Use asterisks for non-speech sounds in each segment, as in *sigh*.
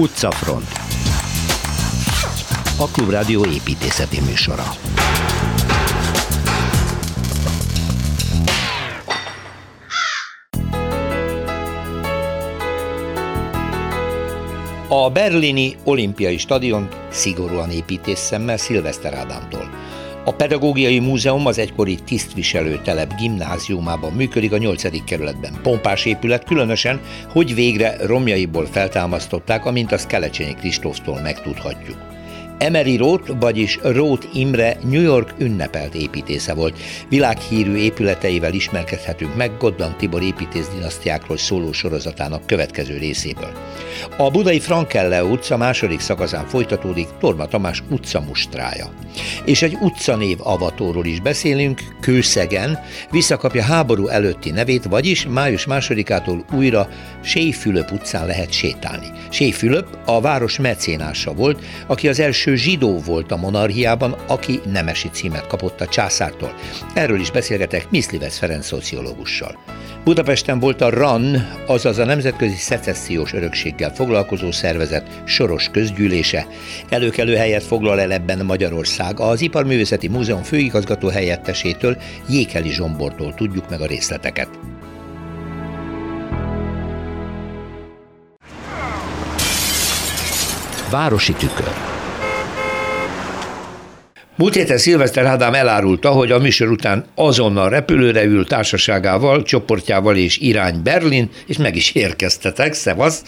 Utcafront A Klubrádió építészeti műsora A berlini olimpiai stadion szigorúan építés szemmel Szilveszter Ádámtól. A Pedagógiai Múzeum az egykori tisztviselő telep gimnáziumában működik a 8. kerületben. Pompás épület különösen, hogy végre romjaiból feltámasztották, amint azt Kelecsényi Kristóftól megtudhatjuk. Emery Roth, vagyis Roth Imre New York ünnepelt építésze volt. Világhírű épületeivel ismerkedhetünk meg Godban Tibor építész dinasztiákról szóló sorozatának következő részéből. A budai Frankelle utca második szakaszán folytatódik Torma Tamás utcamustrája. És egy utcanév avatóról is beszélünk, Kőszegen, visszakapja háború előtti nevét, vagyis május másodikától újra Séfülöp utcán lehet sétálni. Séfülöp a város mecénása volt, aki az első első zsidó volt a monarchiában, aki nemesi címet kapott a császártól. Erről is beszélgetek Miszlivesz Ferenc szociológussal. Budapesten volt a RAN, azaz a Nemzetközi Szecessziós Örökséggel foglalkozó szervezet soros közgyűlése. Előkelő helyet foglal el ebben Magyarország. Az Iparművészeti Múzeum főigazgató helyettesétől, Jékeli Zsombortól tudjuk meg a részleteket. Városi tükör. Múlt héten Szilveszter Ádám elárulta, hogy a műsor után azonnal repülőre ül társaságával, csoportjával és irány Berlin, és meg is érkeztetek, szevasz,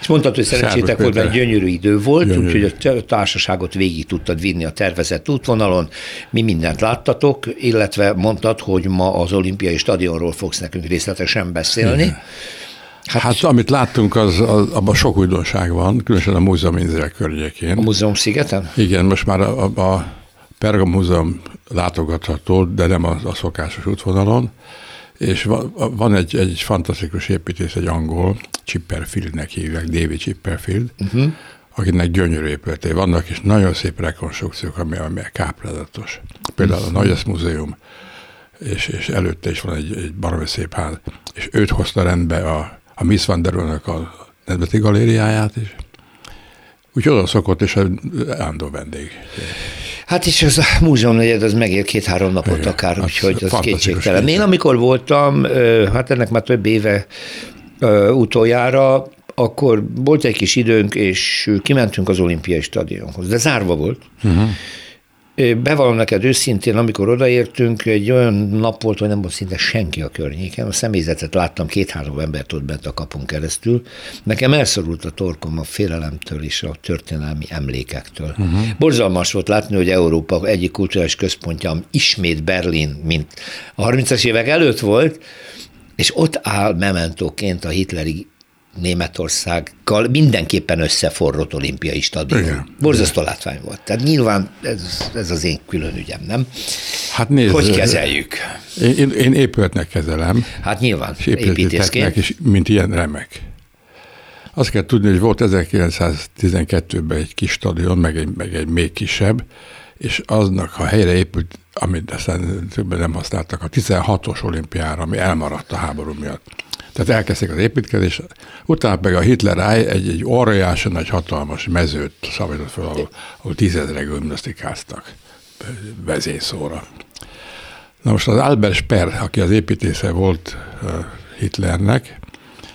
és mondtad, hogy szerencsétek volt, mert gyönyörű idő volt, úgyhogy a társaságot végig tudtad vinni a tervezett útvonalon, mi mindent láttatok, illetve mondtad, hogy ma az olimpiai stadionról fogsz nekünk részletesen beszélni. Igen. Hát, hát amit láttunk, az, az, abban sok újdonság van, különösen a múzeum környékén. A múzeum szigeten? Igen, most már a, a, a Pergam Múzeum látogatható, de nem a, a szokásos útvonalon, és van, van egy, egy fantasztikus építész, egy angol, Chipperfieldnek hívják, David Chipperfield, uh-huh. akinek gyönyörű épületei vannak, és nagyon szép rekonstrukciók, ami, ami káprázatos. Például a Nagyesz Múzeum, és, és előtte is van egy, egy baromi szép ház, és őt hozta rendbe a, a Miss Van der a Nemzeti Galériáját is. Úgyhogy oda szokott, és állandó vendég. Hát és az a múzeum negyed, az megér két-három napot Igen, akár, hát úgyhogy az kétségtelen. Én amikor voltam, hát ennek már több éve utoljára, akkor volt egy kis időnk, és kimentünk az olimpiai stadionhoz, de zárva volt. Uh-huh. Bevallom neked őszintén, amikor odaértünk, egy olyan nap volt, hogy nem volt szinte senki a környéken. A személyzetet láttam, két-három embert ott bent a kapun keresztül. Nekem elszorult a torkom a félelemtől és a történelmi emlékektől. Uh-huh. Borzalmas volt látni, hogy Európa egyik kulturális központja ismét Berlin, mint a 30-as évek előtt volt, és ott áll mementóként a hitleri Németországgal mindenképpen összeforrott olimpiai stadion. Igen. Borzasztó látvány volt. Tehát nyilván ez, ez az én külön ügyem, nem? Hát nézd, Hogy kezeljük? Én, én épületnek kezelem. Hát nyilván, építészként. És mint ilyen remek. Azt kell tudni, hogy volt 1912-ben egy kis stadion, meg egy, meg egy még kisebb, és aznak, ha helyre épült, amit aztán többen nem használtak, a 16-os olimpiára, ami elmaradt a háború miatt tehát elkezdték az építkezést, utána meg a Hitler egy, egy óriási nagy hatalmas mezőt szabadított fel, ahol, ahol tízezrek gimnasztikáztak vezényszóra. Na most az Albert Speer, aki az építésze volt Hitlernek,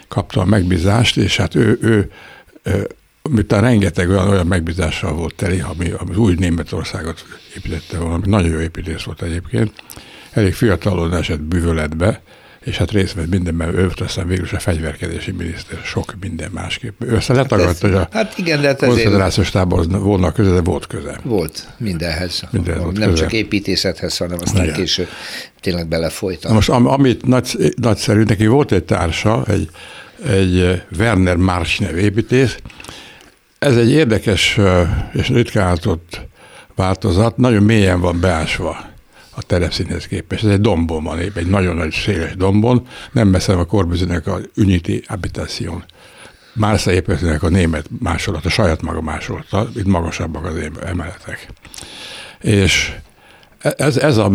kapta a megbízást, és hát ő, ő, ő miután rengeteg olyan, olyan megbízással volt teli, ami, ami új Németországot építette volna, ami nagyon jó építész volt egyébként, elég fiatalon esett bűvöletbe, és hát részt vett mindenben, ő aztán végül is a fegyverkezési miniszter, sok minden másképp. Ő aztán letagadta, hogy a hát igen, de hát konfederációs táborhoz volna köze, de volt köze. Volt mindenhez. mindenhez volt Nem köze. csak építészethez, hanem aztán igen. később tényleg belefolytam. Na most am, amit nagy, nagyszerű, neki volt egy társa, egy, egy Werner Marsch nevű építész, ez egy érdekes és ritkán változat, nagyon mélyen van beásva a terepszínhez képest. Ez egy dombon van, egy nagyon nagy széles dombon, nem messze a Corbusier-nek a Unity Habitation. Mársa épületének a német másolat, a saját maga másolata, itt magasabbak az emeletek. És ez, ez a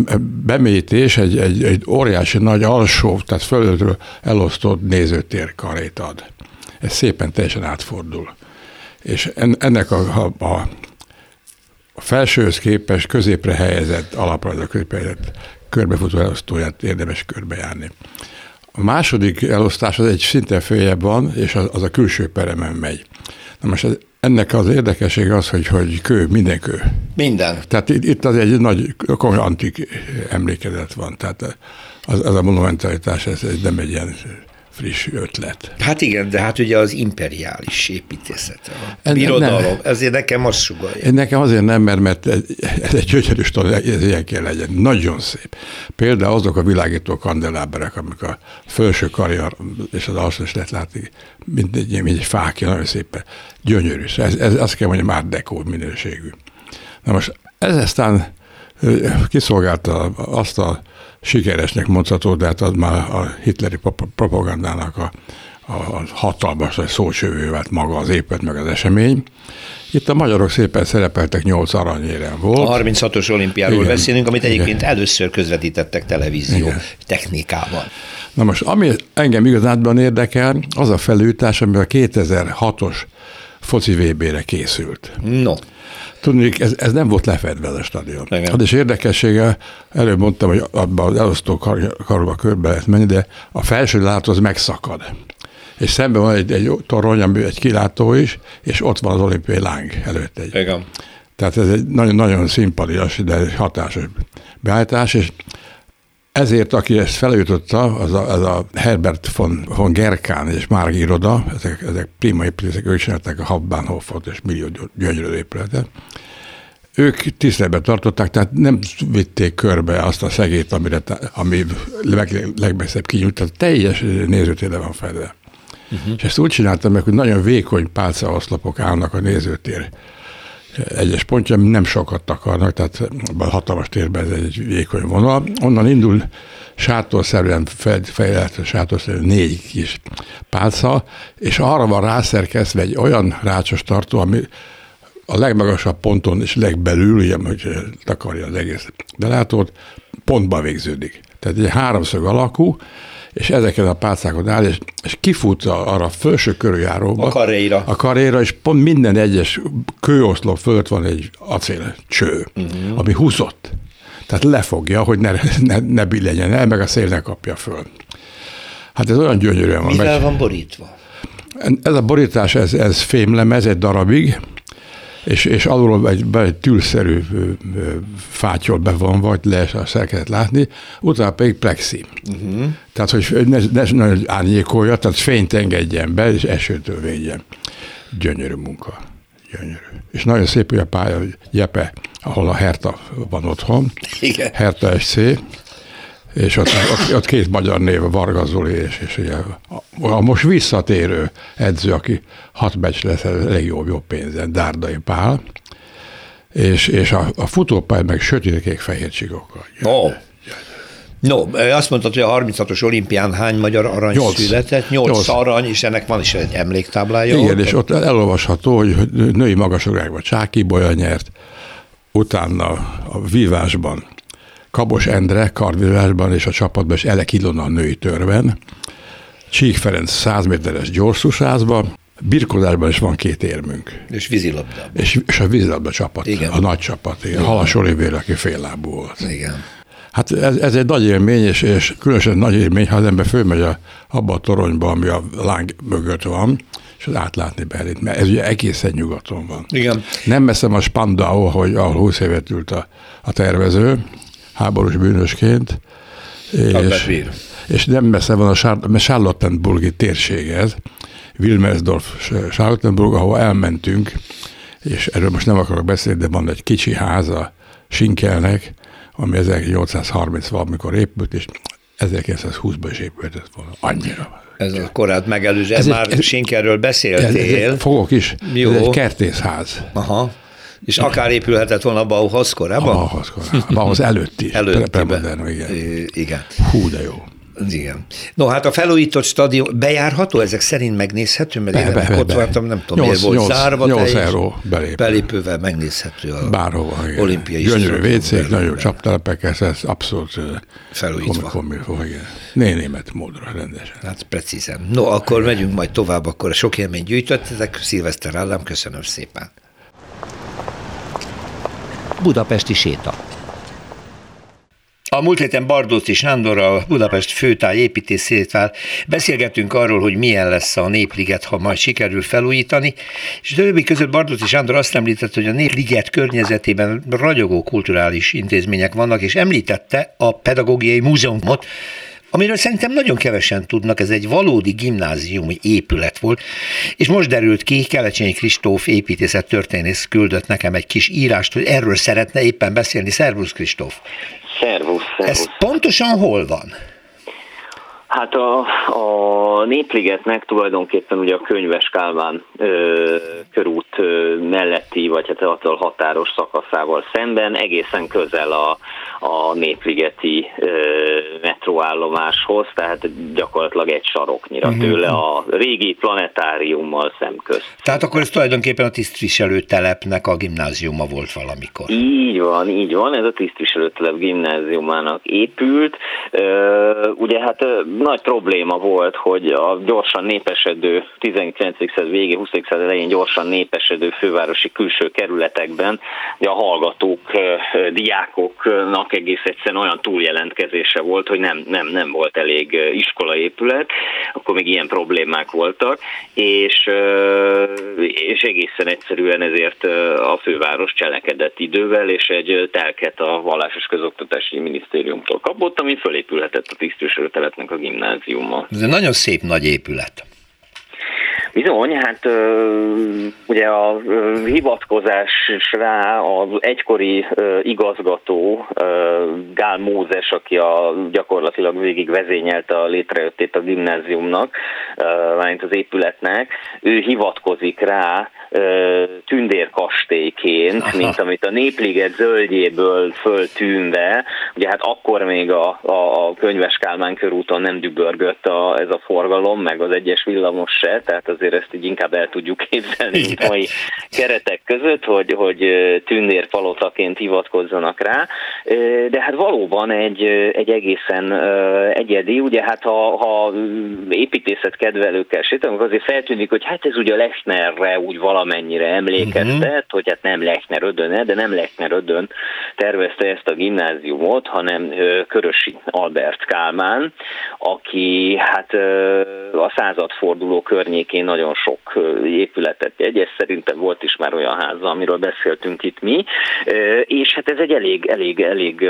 bemélyítés egy, egy, egy óriási nagy alsó, tehát fölöttről elosztott nézőtér karét ad. Ez szépen teljesen átfordul. és ennek a, a, a a felsőhöz képest középre helyezett, alapra középre helyezett körbefutó elosztóját érdemes körbejárni. A második elosztás az egy szinten följebb van, és az, az a külső peremen megy. Na most ez, ennek az érdekesség az, hogy, hogy kő, minden kő. Minden. Tehát itt, itt az egy nagy, komoly antik emlékezet van. Tehát az, az a monumentalitás, ez, ez nem egy ilyen friss ötlet. Hát igen, de hát ugye az imperiális építészet, a birodalom, nem. ezért nekem az sugalja. Nekem azért nem, mert, mert ez egy gyönyörű sztori, ez ilyen kell legyen. Nagyon szép. Például azok a világító kandeláberek, amik a felső karja és az alsó is lehet látni, mint egy, mint egy fákja, nagyon szépen. Gyönyörű. Ez, ez azt kell mondjam, már dekó minőségű. Na most ez aztán kiszolgálta azt a sikeresnek mondható, de hát az már a hitleri propagandának a, a hatalmas szócsövő vált maga az épület, meg az esemény. Itt a magyarok szépen szerepeltek, nyolc aranyérem volt. A 36-os olimpiáról Igen. beszélünk, amit egyébként Igen. először közvetítettek televízió Igen. technikával. Na most, ami engem igazánban érdekel, az a felújítás, ami a 2006-os foci VB-re készült. No. Tudni, ez, ez nem volt lefedve a stadion. Igen. Hát és érdekessége, előbb mondtam, hogy abban az elosztó karba körbe lehet menni, de a felső látó az megszakad. És szemben van egy, egy torony, ami egy kilátó is, és ott van az olimpiai láng előtt egy. Igen. Tehát ez egy nagyon, nagyon szimpatias, de hatásos beállítás, és ezért, aki ezt felújította, az a, az a Herbert von, von Gerkán és Márk Iroda, ezek, ezek prima építészek, ők csinálták a Habbánhofot és millió gyönyörű épületet. Ők tiszteletben tartották, tehát nem vitték körbe azt a szegét, amire, ami leg, legmesszebb kinyújt, tehát teljes nézőtérre van fedve. Uh-huh. És ezt úgy csináltam meg, hogy nagyon vékony pálcaoszlopok állnak a nézőtér egyes pontja nem sokat takarnak, tehát a hatalmas térben ez egy vékony vonal. Onnan indul sátorszerűen fejlett, sátorszerűen négy kis pálca, és arra van rászerkesztve egy olyan rácsos tartó, ami a legmagasabb ponton és legbelül, ugye, hogy takarja az egész belátót, pontba végződik. Tehát egy háromszög alakú, és ezeket a pálcákon áll, és, és kifut arra a felső körüljáróba. A karéra. A karéra, és pont minden egyes kőoszlop fölött van egy acél cső, uh-huh. ami húzott. Tehát lefogja, hogy ne, ne, ne billenjen el, meg a szél ne kapja föl. Hát ez olyan gyönyörűen van. Mivel van borítva? Ez a borítás, ez, ez fémlemez egy darabig, és, és alulról egy, egy tűlszerű fátyol bevonva, vagy le a szerkezet látni, utána pedig plexi. Uh-huh. Tehát, hogy ne, ne, ne árnyékolja, tehát fényt engedjen be, és esőtől védjen. Gyönyörű munka. Gyönyörű. És nagyon szép, hogy a pálya Jepe, ahol a Herta van otthon. Igen. Herta SC, és ott, ott, ott két magyar név, Varga Zoli, és, és ugye a, a most visszatérő edző, aki hat meccs lesz, a legjobb jobb pénzen, Dárdai Pál, és, és a, a futópály meg sötétkék fehér csikokkal. Oh. No, azt mondtad, hogy a 36-os olimpián hány magyar arany Nyolc. született? Nyolc, Nyolc arany, és ennek van is egy emléktáblája. Igen, ott. és ott elolvasható, hogy női magasságban Csáki Bolya nyert, utána a vívásban Kabos Endre kardvívásban és a csapatban, és Elek Ilona a női törben, Csík Ferenc 100 méteres gyorsuszázban, birkozásban is van két érmünk. És vízilabdában. És, és a vízilabda csapat, igen. a nagy csapat, igen. Halas Olivér, aki lábú volt. Igen. Hát ez, ez egy nagy élmény, és, és különösen nagy élmény, ha az ember fölmegy a, abba a toronyba, ami a láng mögött van, és az átlátni belét, mert ez ugye egészen nyugaton van. Igen. Nem messzem a Spandau, hogy ahol 20 évet ült a, a tervező, háborús bűnösként. És, és nem messze van a Charlottenburgi térséghez, Wilmersdorf, Charlottenburg, ahol elmentünk, és erről most nem akarok beszélni, de van egy kicsi háza Sinkelnek, ami 1830 valamikor épült, és 1920-ban is épült volna. Annyira. Ez a korát megelőző, ez, ez már egy, Sinkerről beszéltél. Ez, ez, fogok is. Jó. Ez egy kertészház. Aha. És akár épülhetett volna Bauhaus korábban? A Bauhaus korábban, Bauhaus előtt is. Előtt. Premodern, igen. igen. Hú, de jó. Igen. No, hát a felújított stadion bejárható, ezek szerint megnézhető, mert be, én be, ott be. voltam, nem tudom, 8, miért volt 8, zárva. 8 euró belépő. belépővel megnézhető a Bárhova, igen. olimpiai Gyönyörű WC, nagyon csaptelepek, ez, ez abszolút felújítva. Komi, komi, igen. Né, német módra rendesen. Hát precízen. No, akkor igen. megyünk majd tovább, akkor sok élményt gyűjtöttetek. Szilveszter Állám, köszönöm szépen. Budapesti séta. A múlt héten Bardóci Sándorral, a Budapest főtáj építészével beszélgetünk arról, hogy milyen lesz a Népliget, ha majd sikerül felújítani, és többi között Bardóci Sándor azt említette, hogy a Népliget környezetében ragyogó kulturális intézmények vannak, és említette a Pedagógiai Múzeumot, amiről szerintem nagyon kevesen tudnak, ez egy valódi gimnáziumi épület volt, és most derült ki, Kelecsényi Kristóf építészet történész küldött nekem egy kis írást, hogy erről szeretne éppen beszélni. Szervusz Kristóf! Szervusz, szervusz. Ez pontosan hol van? Hát a, a Népligetnek tulajdonképpen ugye a Könyves Kálmán ö, körút ö, melletti, vagy hát attól határos szakaszával szemben egészen közel a, a Népligeti ö, metróállomáshoz, tehát gyakorlatilag egy saroknyira uh-huh. tőle a régi planetáriummal szemközt. Tehát akkor ez tulajdonképpen a tisztviselő telepnek a gimnáziuma volt valamikor. Így van, így van, ez a tisztviselő telep gimnáziumának épült. Ö, ugye hát nagy probléma volt, hogy a gyorsan népesedő 19. század végé, 20. század elején gyorsan népesedő fővárosi külső kerületekben a hallgatók, diákoknak egész egyszerűen olyan túljelentkezése volt, hogy nem, nem, nem volt elég iskolaépület, akkor még ilyen problémák voltak, és, és egészen egyszerűen ezért a főváros cselekedett idővel, és egy telket a Vallásos Közoktatási Minisztériumtól kapott, ami fölépülhetett a tisztviselőteletnek a gimnáziuma. Ez egy nagyon szép nagy épület. Bizony, hát ugye a hivatkozásra az egykori igazgató Gál Mózes, aki a, gyakorlatilag végig vezényelte a létrejöttét a gimnáziumnak, mármint az épületnek, ő hivatkozik rá, tündérkastélyként, mint amit a Népliget zöldjéből föltűnve, ugye hát akkor még a, a, a Könyves Kálmán körúton nem dübörgött a, ez a forgalom, meg az egyes villamos se, tehát azért ezt így inkább el tudjuk képzelni mint mai keretek között, hogy, hogy tündérpalotaként hivatkozzanak rá, de hát valóban egy, egy egészen egyedi, ugye hát ha, ha építészet kedvelőkkel sétálunk, azért feltűnik, hogy hát ez ugye Lechnerre úgy valami valamennyire emlékeztet, uh-huh. hogy hát nem Lechner Ödön, de nem Lechner Ödön tervezte ezt a gimnáziumot, hanem Körösi Albert Kálmán, aki hát a századforduló környékén nagyon sok épületet jegyez, szerintem volt is már olyan háza, amiről beszéltünk itt mi, és hát ez egy elég, elég, elég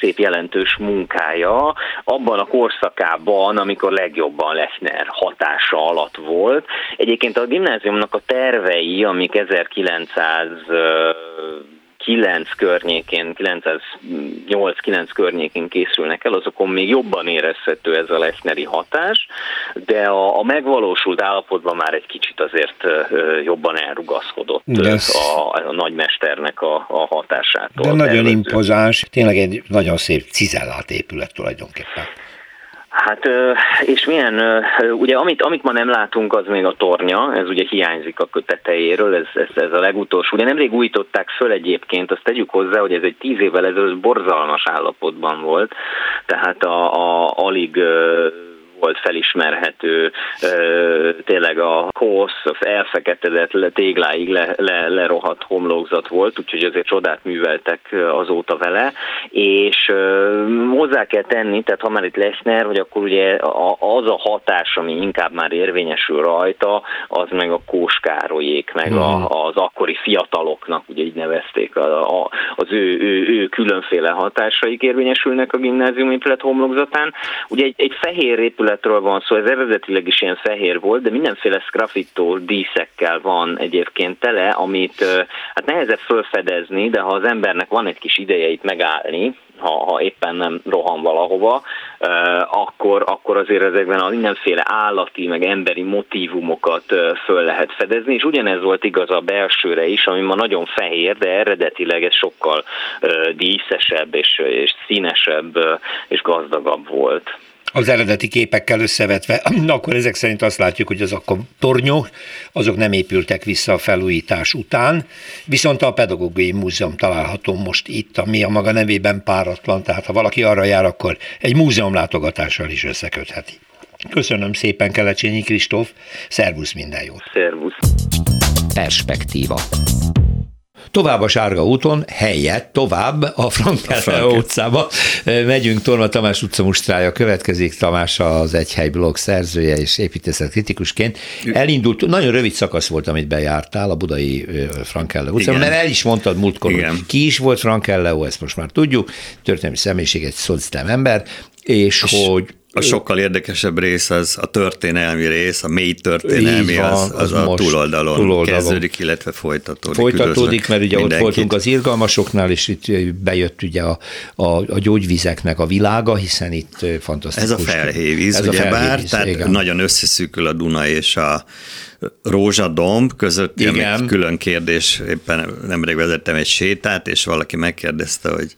szép jelentős munkája abban a korszakában, amikor legjobban Lechner hatása alatt volt. Egyébként a gimnáziumnak a ter tervei, amik 1900 9 környékén, 908-9 környékén készülnek el, azokon még jobban érezhető ez a Lechneri hatás, de a, a megvalósult állapotban már egy kicsit azért jobban elrugaszkodott yes. a, a nagymesternek a, a hatásától. De nagyon impozáns, tényleg egy nagyon szép cizellált épület tulajdonképpen. Hát, és milyen, ugye amit, amit ma nem látunk, az még a tornya, ez ugye hiányzik a kötetejéről, ez, ez, ez a legutolsó. Ugye nemrég újították föl egyébként, azt tegyük hozzá, hogy ez egy tíz évvel ezelőtt borzalmas állapotban volt, tehát a, a alig volt felismerhető, tényleg a kosz, az elfeketedett tégláig le, le, lerohadt homlokzat volt, úgyhogy azért csodát műveltek azóta vele, és hozzá kell tenni, tehát ha már itt Lechner, hogy akkor ugye az a hatás, ami inkább már érvényesül rajta, az meg a Kóskárolyék, meg a, mhm. az akkori fiataloknak, ugye így nevezték, a, a, az ő, ő, ő különféle hatásaik érvényesülnek a gimnázium épület homlokzatán. Ugye egy, egy fehér épület területről van szó, ez eredetileg is ilyen fehér volt, de mindenféle sgraffitó díszekkel van egyébként tele, amit hát nehezebb felfedezni, de ha az embernek van egy kis ideje itt megállni, ha, ha éppen nem rohan valahova, akkor, akkor azért ezekben a mindenféle állati, meg emberi motivumokat föl lehet fedezni, és ugyanez volt igaz a belsőre is, ami ma nagyon fehér, de eredetileg ez sokkal díszesebb és, és színesebb és gazdagabb volt. Az eredeti képekkel összevetve, *clears throat* akkor ezek szerint azt látjuk, hogy azok a tornyok, azok nem épültek vissza a felújítás után, viszont a Pedagógiai Múzeum található most itt, ami a maga nevében páratlan, tehát ha valaki arra jár, akkor egy múzeum látogatással is összekötheti. Köszönöm szépen Kelecsényi Kristóf, szervusz minden jót! Szervusz! Perspektíva Tovább a Sárga úton, helyett tovább a Frankele utcába. Megyünk, Torma Tamás utca mustrája következik, Tamás az Egyhely blog szerzője és építészet kritikusként. Elindult, nagyon rövid szakasz volt, amit bejártál a budai Frankelle utcában, mert el is mondtad múltkor, Igen. hogy ki is volt Frankelle, ezt most már tudjuk, történelmi személyiség, egy szociálem ember, és, és hogy a sokkal érdekesebb rész az a történelmi rész, a mély történelmi, van, az, az, az a túloldalon, túloldalon kezdődik, illetve folytatódik. Folytatódik, mert ugye mindenkit. ott voltunk az irgalmasoknál, és itt bejött ugye a, a, a gyógyvizeknek a világa, hiszen itt fantasztikus. Ez a felhévíz, ez ugye a bár, tehát igen. nagyon összeszűkül a Duna és a Rózsadomb között, igen. külön kérdés, éppen nemrég vezettem egy sétát, és valaki megkérdezte, hogy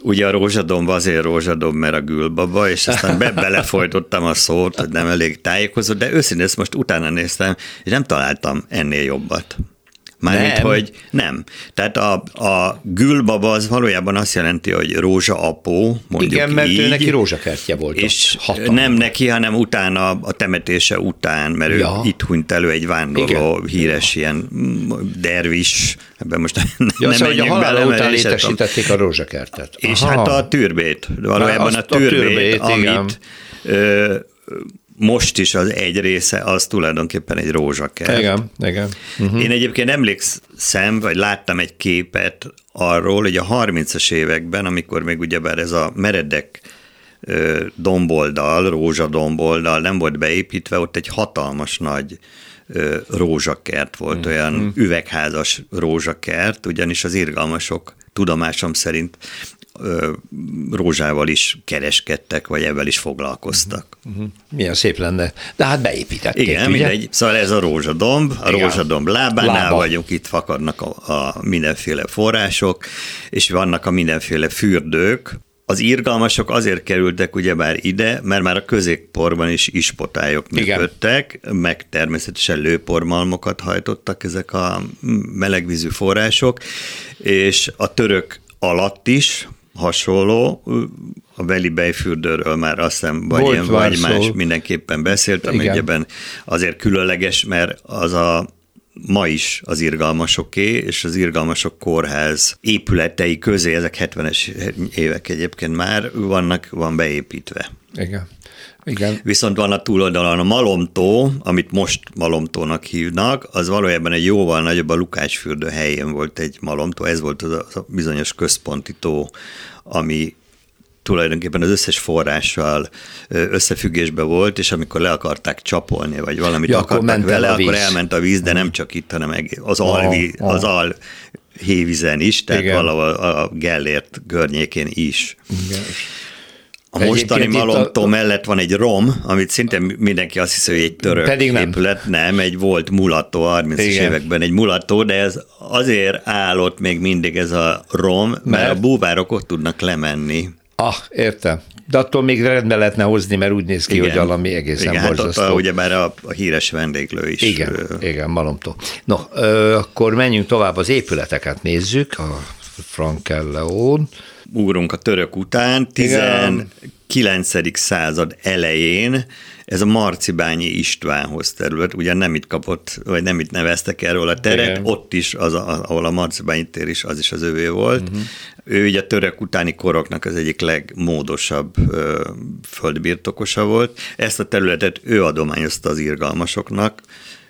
Ugye a rózsadomb azért rózsadomb, mert a gülbaba, és aztán be, *laughs* belefolytottam a szót, hogy nem elég tájékozott, de őszintén ezt most utána néztem, és nem találtam ennél jobbat. Mármint, nem. hogy nem. Tehát a, a gülbaba az valójában azt jelenti, hogy rózsa apó, mondjuk Igen, mert így, ő neki rózsakertje volt. És hatalma. nem neki, hanem utána, a temetése után, mert ja. ő itt hunyt elő egy vándorló, Igen. híres ja. ilyen dervis, ebben most *laughs* ja, nem szóval, hogy a halála bele, után létesítették a rózsakertet. És Aha. hát a türbét, valójában a türbét, a türbét amit. Ö, most is az egy része, az tulajdonképpen egy rózsakert. Igen, igen. Uh-huh. Én egyébként emlékszem, vagy láttam egy képet arról, hogy a 30-as években, amikor még ugyebár ez a meredek domboldal, rózsadomboldal nem volt beépítve, ott egy hatalmas nagy rózsakert volt, uh-huh. olyan üvegházas rózsakert, ugyanis az irgalmasok tudomásom szerint rózsával is kereskedtek, vagy ebben is foglalkoztak. Uh-huh. Milyen szép lenne. De hát beépítették, Igen, ugye? mindegy. Szóval ez a rózsadomb, a Igen. rózsadomb lábánál Lába. vagyunk, itt fakadnak a, a mindenféle források, és vannak a mindenféle fürdők, az irgalmasok azért kerültek ugyebár ide, mert már a középporban is ispotályok működtek, Igen. meg természetesen lőpormalmokat hajtottak ezek a melegvízű források, és a török alatt is, hasonló, a Veli Bejfürdőről már azt hiszem, vagy, ilyen, vagy más mindenképpen beszéltem, egyeben azért különleges, mert az a ma is az irgalmasoké, és az irgalmasok kórház épületei közé, ezek 70-es évek egyébként már vannak, van beépítve. Igen. Igen. Viszont van a túloldalon a Malomtó, amit most Malomtónak hívnak, az valójában egy jóval nagyobb, a Lukácsfürdő helyén volt egy Malomtó, ez volt az a bizonyos központi tó, ami tulajdonképpen az összes forrással összefüggésbe volt, és amikor le akarták csapolni, vagy valamit ja, akartak vele, akkor elment a víz, de nem csak itt, hanem az, alvi, az al hévizen is, tehát Igen. valahol a Gellért környékén is. Igen. A mostani Malomtó a... mellett van egy rom, amit szinte mindenki azt hiszi, hogy egy török Pedig nem. épület, nem, egy volt mulató 30-es években egy mulató, de ez azért állott még mindig ez a rom, mert, mert a búvárok ott tudnak lemenni. Ah, értem. De attól még rendbe lehetne hozni, mert úgy néz ki, igen. hogy valami egészen igen, borzasztó. Hát ott, ugye már a, a híres vendéglő is. Igen, ő... igen, malomtó. No, ö, akkor menjünk tovább, az épületeket nézzük, a Frankelleón. Ugrunk a török után, 19. század elején ez a Marcibányi Istvánhoz terület, ugye nem itt kapott, vagy nem itt neveztek erről a teret, Igen. ott is, az, ahol a Marcibányi tér is, az is az övé volt. Uh-huh. Ő ugye a török utáni koroknak az egyik legmódosabb ö, földbirtokosa volt. Ezt a területet ő adományozta az irgalmasoknak.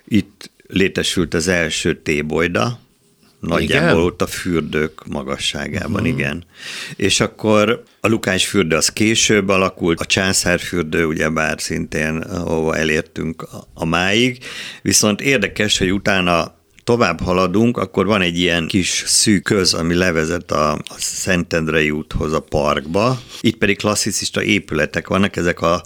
Itt létesült az első tébolyda, Nagyjából igen? ott a fürdők magasságában, uh-huh. igen. És akkor a Lukás fürdő az később alakult, a császárfürdő ugyebár szintén, ahova elértünk a máig, viszont érdekes, hogy utána tovább haladunk, akkor van egy ilyen kis szűk köz, ami levezet a, a Szentendrei úthoz a parkba. Itt pedig klasszicista épületek vannak, ezek a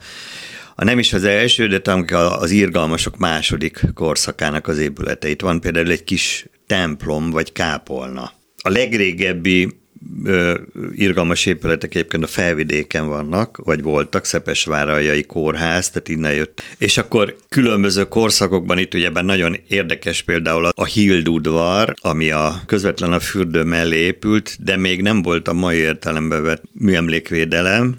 a nem is az első, de talán az írgalmasok második korszakának az épületeit. Van például egy kis templom vagy kápolna. A legrégebbi ö, irgalmas épületek egyébként a felvidéken vannak, vagy voltak, Szepesvárajai kórház, tehát innen jött. És akkor különböző korszakokban itt ugye nagyon érdekes például a Hild udvar, ami a közvetlen a fürdő mellé épült, de még nem volt a mai értelembe vett műemlékvédelem,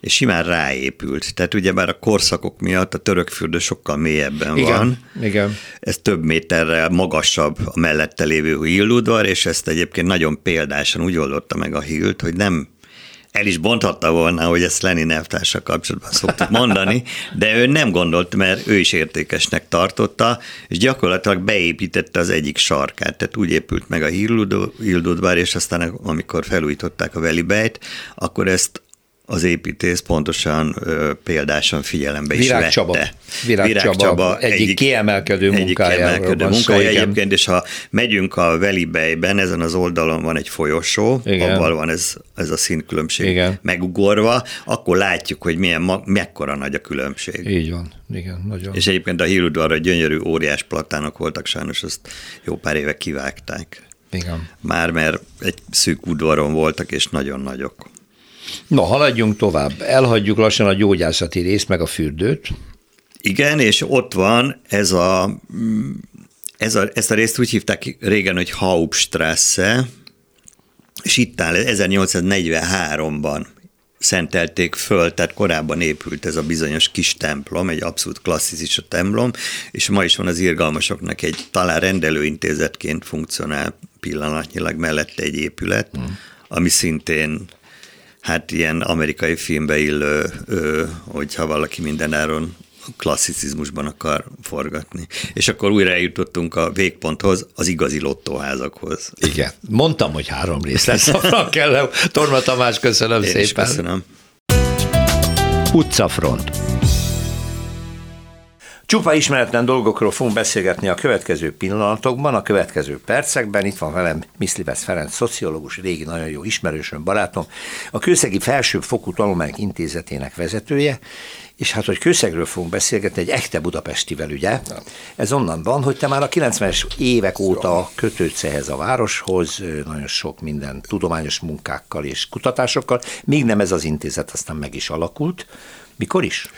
és simán ráépült. Tehát ugye már a korszakok miatt a törökfürdő sokkal mélyebben igen, van. Igen. Ez több méterrel magasabb a mellette lévő híludvar, és ezt egyébként nagyon példásan úgy oldotta meg a hílt, hogy nem el is bonthatta volna, hogy ezt Lenin elvtársa kapcsolatban szoktuk mondani, de ő nem gondolt, mert ő is értékesnek tartotta, és gyakorlatilag beépítette az egyik sarkát, tehát úgy épült meg a Hildudvar, és aztán amikor felújították a Velibejt, akkor ezt az építész pontosan ö, példásan figyelembe is Virág vette. Csaba. Virág, Virág Csaba, Csaba egyik, egyik kiemelkedő egyik munkája. kiemelkedő munkája egyébként, és ha megyünk a Velibejben, ezen az oldalon van egy folyosó, Igen. abban van ez, ez a színkülönbség Igen. megugorva, akkor látjuk, hogy milyen, ma, mekkora nagy a különbség. Így van, igen, nagyon. És egyébként a hírudvarra gyönyörű óriás platánok voltak, sajnos azt jó pár éve kivágták. Igen. Már mert egy szűk udvaron voltak, és nagyon nagyok. No, haladjunk tovább. Elhagyjuk lassan a gyógyászati részt, meg a fürdőt. Igen, és ott van ez a, ez a ezt a részt úgy hívták régen, hogy Hauptstrasse, és itt áll 1843-ban szentelték föl, tehát korábban épült ez a bizonyos kis templom, egy abszolút klasszis a templom, és ma is van az irgalmasoknak egy talán rendelőintézetként funkcionál pillanatnyilag mellette egy épület, mm. ami szintén hát ilyen amerikai filmbe illő, hogyha valaki mindenáron klasszicizmusban akar forgatni. És akkor újra eljutottunk a végponthoz, az igazi lottóházakhoz. Igen. Mondtam, hogy három rész lesz a Frankellem. Torma Tamás, köszönöm Én szépen. Is köszönöm. Utcafront. Csupa ismeretlen dolgokról fogunk beszélgetni a következő pillanatokban, a következő percekben. Itt van velem Miszlivesz Ferenc, szociológus, régi nagyon jó ismerősöm, barátom, a Kőszegi Felsőbb Fokú Tanulmányok Intézetének vezetője, és hát, hogy Kőszegről fogunk beszélgetni, egy ekte budapestivel, ugye? Ez onnan van, hogy te már a 90-es évek óta kötődsz ehhez a városhoz, nagyon sok minden tudományos munkákkal és kutatásokkal, még nem ez az intézet aztán meg is alakult. Mikor is?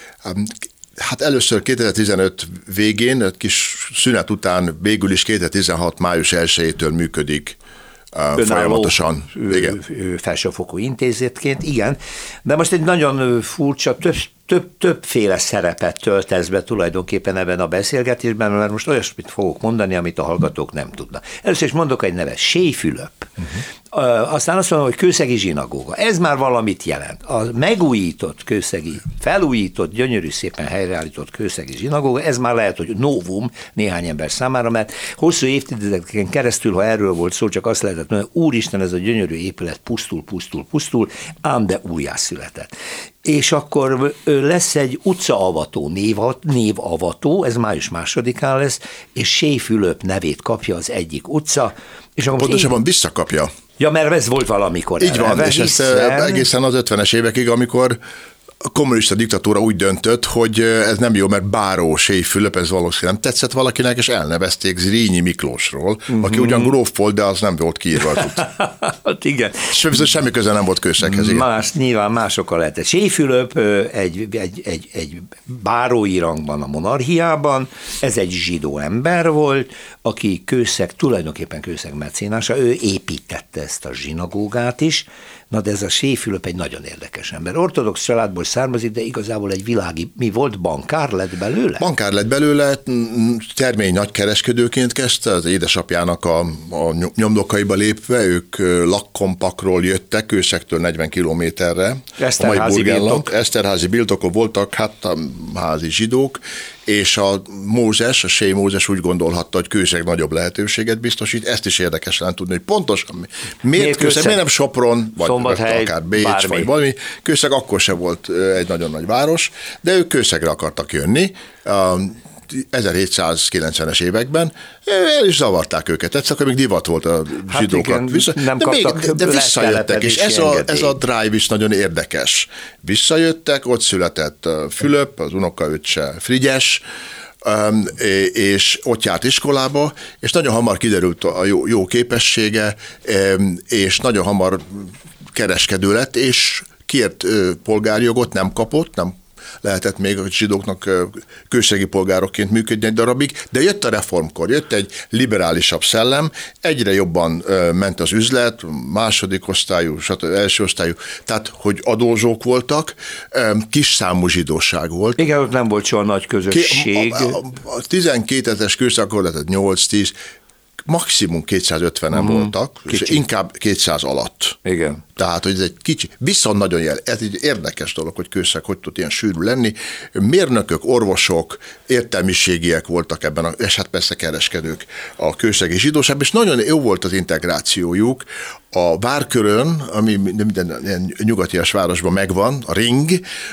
Hát először 2015 végén, egy kis szünet után végül is 2016 május 1-től működik Önálló folyamatosan. Igen. Felsőfokú intézetként, igen. De most egy nagyon furcsa, több, több, többféle szerepet töltesz be tulajdonképpen ebben a beszélgetésben, mert most olyasmit fogok mondani, amit a hallgatók nem tudnak. Először is mondok egy nevet, Séfülöp. Uh-huh. Aztán azt mondom, hogy kőszegi zsinagóga. Ez már valamit jelent. A megújított kőszegi, felújított, gyönyörű szépen helyreállított kőszegi zsinagóga, ez már lehet, hogy novum néhány ember számára, mert hosszú évtizedeken keresztül, ha erről volt szó, csak azt lehetett mondani, úristen, ez a gyönyörű épület pusztul, pusztul, pusztul, ám de újjászületett és akkor lesz egy utcaavató, név, névavató, ez május másodikán lesz, és Séfülöp nevét kapja az egyik utca. És akkor Pontosabban én... visszakapja. Ja, mert ez volt valamikor. Így van, és hiszen... ezt egészen az 50-es évekig, amikor a kommunista diktatúra úgy döntött, hogy ez nem jó, mert Báró Séj Fülöp, ez valószínűleg nem tetszett valakinek, és elnevezték Zrínyi Miklósról, uh-huh. aki ugyan gróf volt, de az nem volt kiírva *laughs* hát igen. És viszont semmi köze nem volt kőszeghez. Más, nyilván másokkal lehetett. Séj Fülöp egy, egy, egy, egy bárói rangban a monarchiában, ez egy zsidó ember volt, aki kőszeg, tulajdonképpen kőszeg mecénása, ő építette ezt a zsinagógát is, Na de ez a Séfülöp egy nagyon érdekes ember. Ortodox családból származik, de igazából egy világi, mi volt, bankár lett belőle? Bankár lett belőle, termény nagy kereskedőként kezdte, az édesapjának a, a nyomdokaiba lépve, ők lakkompakról jöttek, Kőszektől 40 kilométerre. Eszterházi birtok. Eszterházi birtokok voltak, hát a házi zsidók, és a Mózes, a Sé Mózes úgy gondolhatta, hogy kőszeg nagyobb lehetőséget biztosít, ezt is érdekes lenne tudni, hogy pontosan miért, miért kőszeg, miért nem Sopron, vagy, vagy akár Bécs, bármi. vagy valami. Kőszeg akkor se volt egy nagyon nagy város, de ők kőszegre akartak jönni. 1790-es években el is zavarták őket. Egyszer akkor még divat volt a hát zsidókat. Igen, Vissza, nem de, még, de visszajöttek, és ez a, ez a drive is nagyon érdekes. Visszajöttek, ott született Fülöp, az unokaöccse Frigyes, és ott járt iskolába, és nagyon hamar kiderült a jó, jó képessége, és nagyon hamar kereskedő lett, és kért polgárjogot, nem kapott, nem lehetett még a zsidóknak kőségi polgárokként működni egy darabig, de jött a reformkor, jött egy liberálisabb szellem, egyre jobban ment az üzlet, második osztályú, stb. első osztályú, tehát hogy adózsók voltak, kis számú zsidóság volt. Igen, ott nem volt soha nagy közösség. A, a, a 12 ezer kőszakor, tehát 8-10, maximum 250-en uh-huh. voltak, kicsi. és inkább 200 alatt. Igen. Tehát, hogy ez egy kicsi, viszont nagyon jel, ez egy érdekes dolog, hogy kőszeg hogy tud ilyen sűrű lenni. Mérnökök, orvosok, értelmiségiek voltak ebben, a, és hát persze kereskedők a kőszegi zsidóság, és nagyon jó volt az integrációjuk. A Várkörön, ami minden ilyen nyugatias városban megvan, a Ring,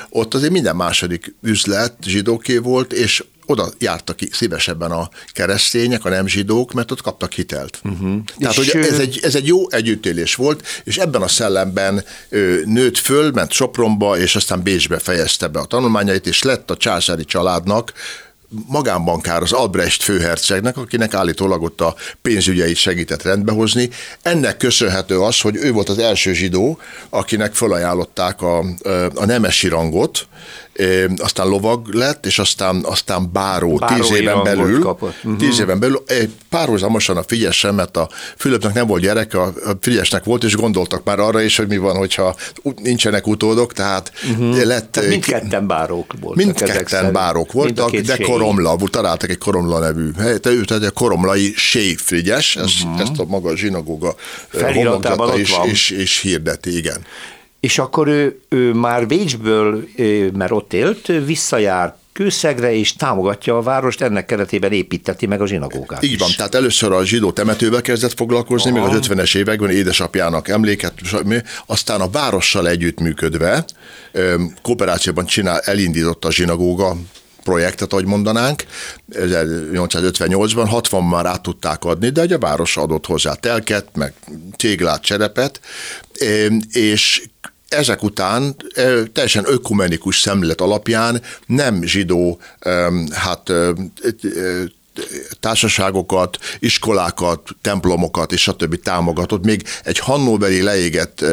ott azért minden második üzlet zsidóké volt, és oda jártak ki szívesebben a keresztények, a nem zsidók, mert ott kaptak hitelt. Uh-huh. Tehát, hogy ez egy, ez egy jó együttélés volt, és ebben a szellemben ő, nőtt föl, ment Sopronba, és aztán Bécsbe fejezte be a tanulmányait, és lett a császári családnak magánbankár az Albrecht főhercegnek, akinek állítólag ott a pénzügyeit segített rendbehozni. Ennek köszönhető az, hogy ő volt az első zsidó, akinek felajánlották a, a nemesi rangot, aztán lovag lett, és aztán, aztán báró, Bárói tíz éven belül, kapott. Uh-huh. tíz éven belül, párhuzamosan a Figyesen, mert a Fülöpnek nem volt gyereke, a Figyesnek volt, és gondoltak már arra is, hogy mi van, hogyha nincsenek utódok, tehát uh-huh. lett... Tehát mindketten bárók voltak. Mindketten bárók voltak, de séj. Koromla, találtak egy Koromla nevű helyet, ő tehát a Koromlai Séj Frigyes, ezt, uh-huh. ezt a maga zsinagóga homlokzata is, és, és hirdeti, igen. És akkor ő, ő már Bécsből, mert ott élt, visszajárt Kőszegre, és támogatja a várost, ennek keretében építeti meg a zsinagógát Így is. van, tehát először a zsidó temetővel kezdett foglalkozni, Aha. még az 50-es években édesapjának emléket, aztán a várossal együttműködve kooperációban csinál, elindította a zsinagóga projektet, ahogy mondanánk, 1858-ban, 60 már át tudták adni, de a város adott hozzá telket, meg téglát, cserepet, és ezek után teljesen ökumenikus szemlélet alapján nem zsidó hát társaságokat, iskolákat, templomokat és stb. támogatott. Még egy hannoveri leégett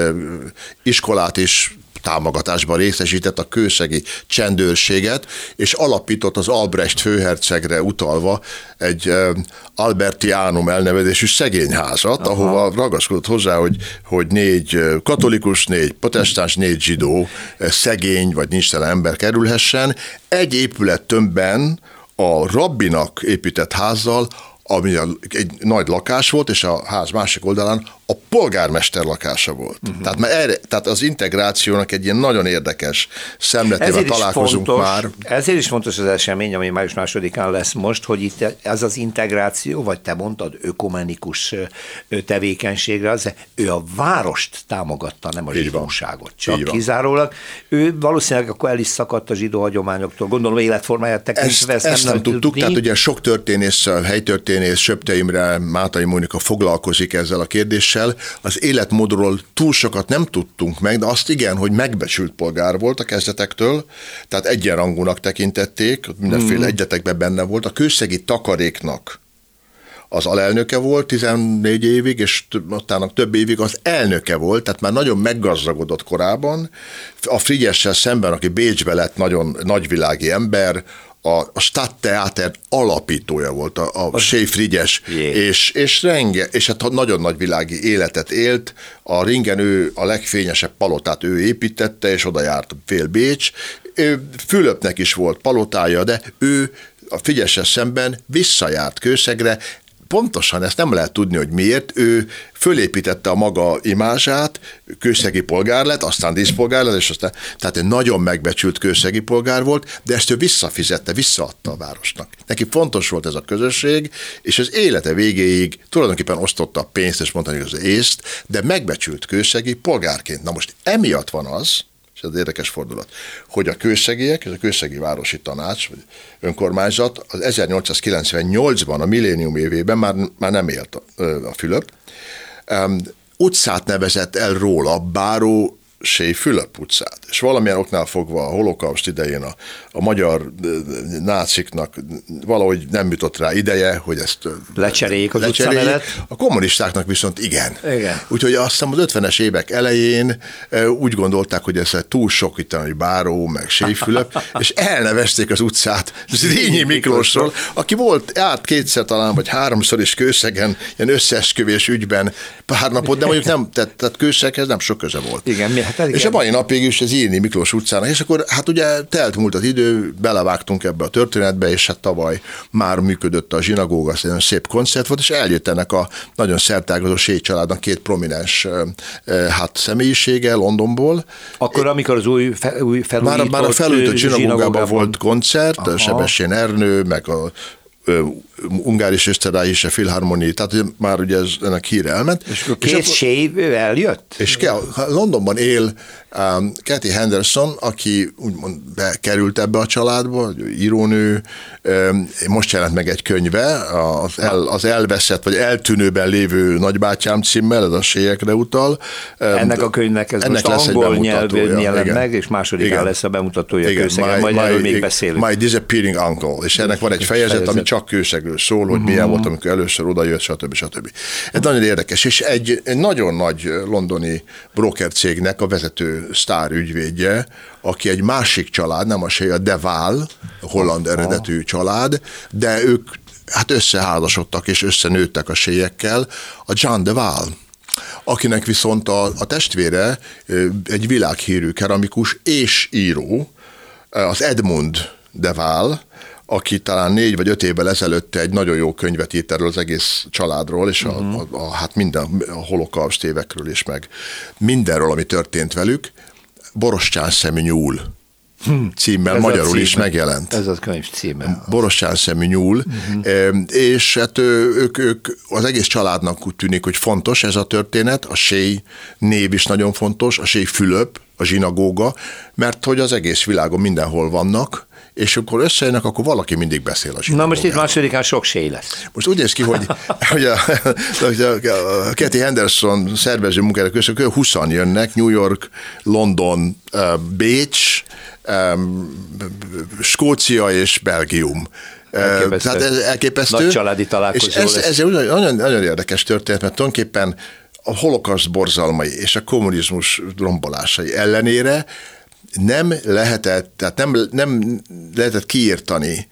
iskolát is támogatásban részesített a kőszegi csendőrséget, és alapított az Albrecht főhercegre utalva egy Albertianum elnevezésű szegényházat, Aha. ahova ragaszkodott hozzá, hogy, hogy négy katolikus, négy protestáns, négy zsidó szegény vagy nincs ember kerülhessen. Egy épület tömbben a rabbinak épített házzal ami egy nagy lakás volt, és a ház másik oldalán a polgármester lakása volt. Uh-huh. Tehát, mert erre, tehát az integrációnak egy ilyen nagyon érdekes szemletével találkozunk fontos, már. Ezért is fontos az esemény, ami május másodikán lesz most, hogy itt ez az integráció, vagy te mondtad, ökumenikus tevékenységre, az, ő a várost támogatta, nem a zsidóságot, csak Így kizárólag. Ő valószínűleg akkor el is szakadt a zsidó hagyományoktól, gondolom életformáját tekintve. Ezt, ezt nem, nem tudtuk, tudni. tehát ugye sok történész, helytörténész, Söpte Imre, Mátai Mónika foglalkozik ezzel a kérdéssel, kérdéssel. Az életmódról túl sokat nem tudtunk meg, de azt igen, hogy megbecsült polgár volt a kezdetektől, tehát egyenrangúnak tekintették, mindenféle mm. egyetekben benne volt. A kőszegi takaréknak az alelnöke volt 14 évig, és utána több évig az elnöke volt, tehát már nagyon meggazdagodott korában. A Frigyessel szemben, aki Bécsbe lett nagyon nagyvilági ember, a, a Stadttheater alapítója volt, a, a Séfrigyes, és, és, renge, és hát nagyon nagy világi életet élt. A ringen ő a legfényesebb palotát ő építette, és oda járt fél Bécs. Fülöpnek is volt palotája, de ő a Figyessel szemben visszajárt Kőszegre, pontosan ezt nem lehet tudni, hogy miért. Ő fölépítette a maga imázsát, kőszegi polgár lett, aztán díszpolgár lett, és aztán, tehát egy nagyon megbecsült kőszegi polgár volt, de ezt ő visszafizette, visszaadta a városnak. Neki fontos volt ez a közösség, és az élete végéig tulajdonképpen osztotta a pénzt, és mondani az észt, de megbecsült kőszegi polgárként. Na most emiatt van az, és ez érdekes fordulat, hogy a kőszegiek, ez a kőszegi városi tanács, vagy önkormányzat az 1898-ban, a millénium évében már, már nem élt a, a Fülöp, um, utcát nevezett el róla Báró Sej Fülöp utcát, és valamilyen oknál fogva a holokauszt idején a, a magyar náciknak valahogy nem jutott rá ideje, hogy ezt lecseréljék az lecseréljék. A kommunistáknak viszont igen. igen. Úgyhogy azt hiszem az 50-es évek elején úgy gondolták, hogy ez túl sok itt a Báró, meg Fülöp, *laughs* és elnevezték az utcát Zrínyi Miklósról, aki volt át kétszer talán, vagy háromszor is kőszegen, ilyen összeesküvés ügyben pár napot, de mondjuk nem, tehát, tehát kőszeghez nem sok köze volt. Igen, mi, hát és a mai napig is az Írni Miklós utcának, és akkor hát ugye telt múlt az idő, belevágtunk ebbe a történetbe, és hát tavaly már működött a zsinagóga, ez egy szép koncert volt, és eljött ennek a nagyon szertágazó Sét családnak két prominens hát személyisége Londonból. Akkor, amikor az új, fe, új felújított Már, már a felújított zsinagógában volt koncert, Aha. Sebestyén Ernő, meg a Ungáris a Filharmoni, tehát már ugye ez, ennek híre elment. És akkor két sév eljött? És kell, Londonban él um, Kathy Henderson, aki úgymond bekerült ebbe a családba, írónő, um, most jelent meg egy könyve, az, el, az elveszett, vagy eltűnőben lévő nagybátyám címmel, ez a sélyekre utal. Um, ennek a könyvnek ez ennek most angol nyelvén jelent meg, és másodikán lesz a bemutatója igen, kőszegen, majd erről még beszélünk. My Disappearing Uncle, és ennek van egy fejezet, fejezet. ami csak kőszegről szól, hogy milyen mhm. volt, amikor először odajött, stb. stb. Ez nagyon érdekes, és egy, egy nagyon nagy londoni broker cégnek a vezető sztár ügyvédje, aki egy másik család, nem a se, a Deval, holland eredetű család, de ők hát összeházasodtak és összenőttek a sélyekkel, a John Deval akinek viszont a, a testvére egy világhírű keramikus és író, az Edmund Deval, aki talán négy vagy öt évvel ezelőtt egy nagyon jó könyvet írt erről az egész családról, és uh-huh. a, mhm. a, a, hát minden a holokaust évekről is, meg mindenről, ami történt velük, Borostyán szemű nyúl hmm. címmel ez magyarul címe. is megjelent. Ez az könyv címe. Borostyán szemű nyúl, uh-huh. és hát ők, ők, az egész családnak úgy tűnik, hogy fontos ez a történet, a Séj név is nagyon fontos, a Séj Fülöp, a zsinagóga, mert hogy az egész világon mindenhol vannak, és akkor összejönnek, akkor valaki mindig beszél a Na most itt másodikán sok séj lesz. Most úgy néz ki, hogy, *laughs* hogy a, a, a Kathy Henderson szervező munkára köszönjük, 20 jönnek, New York, London, Bécs, Skócia és Belgium. Elképesztő. Tehát ez elképesztő. Nagy családi találkozó és ez, ez egy nagyon, nagyon érdekes történet, mert tulajdonképpen a holokaszt borzalmai és a kommunizmus rombolásai ellenére nem lehetett, tehát nem, nem lehetett kiírtani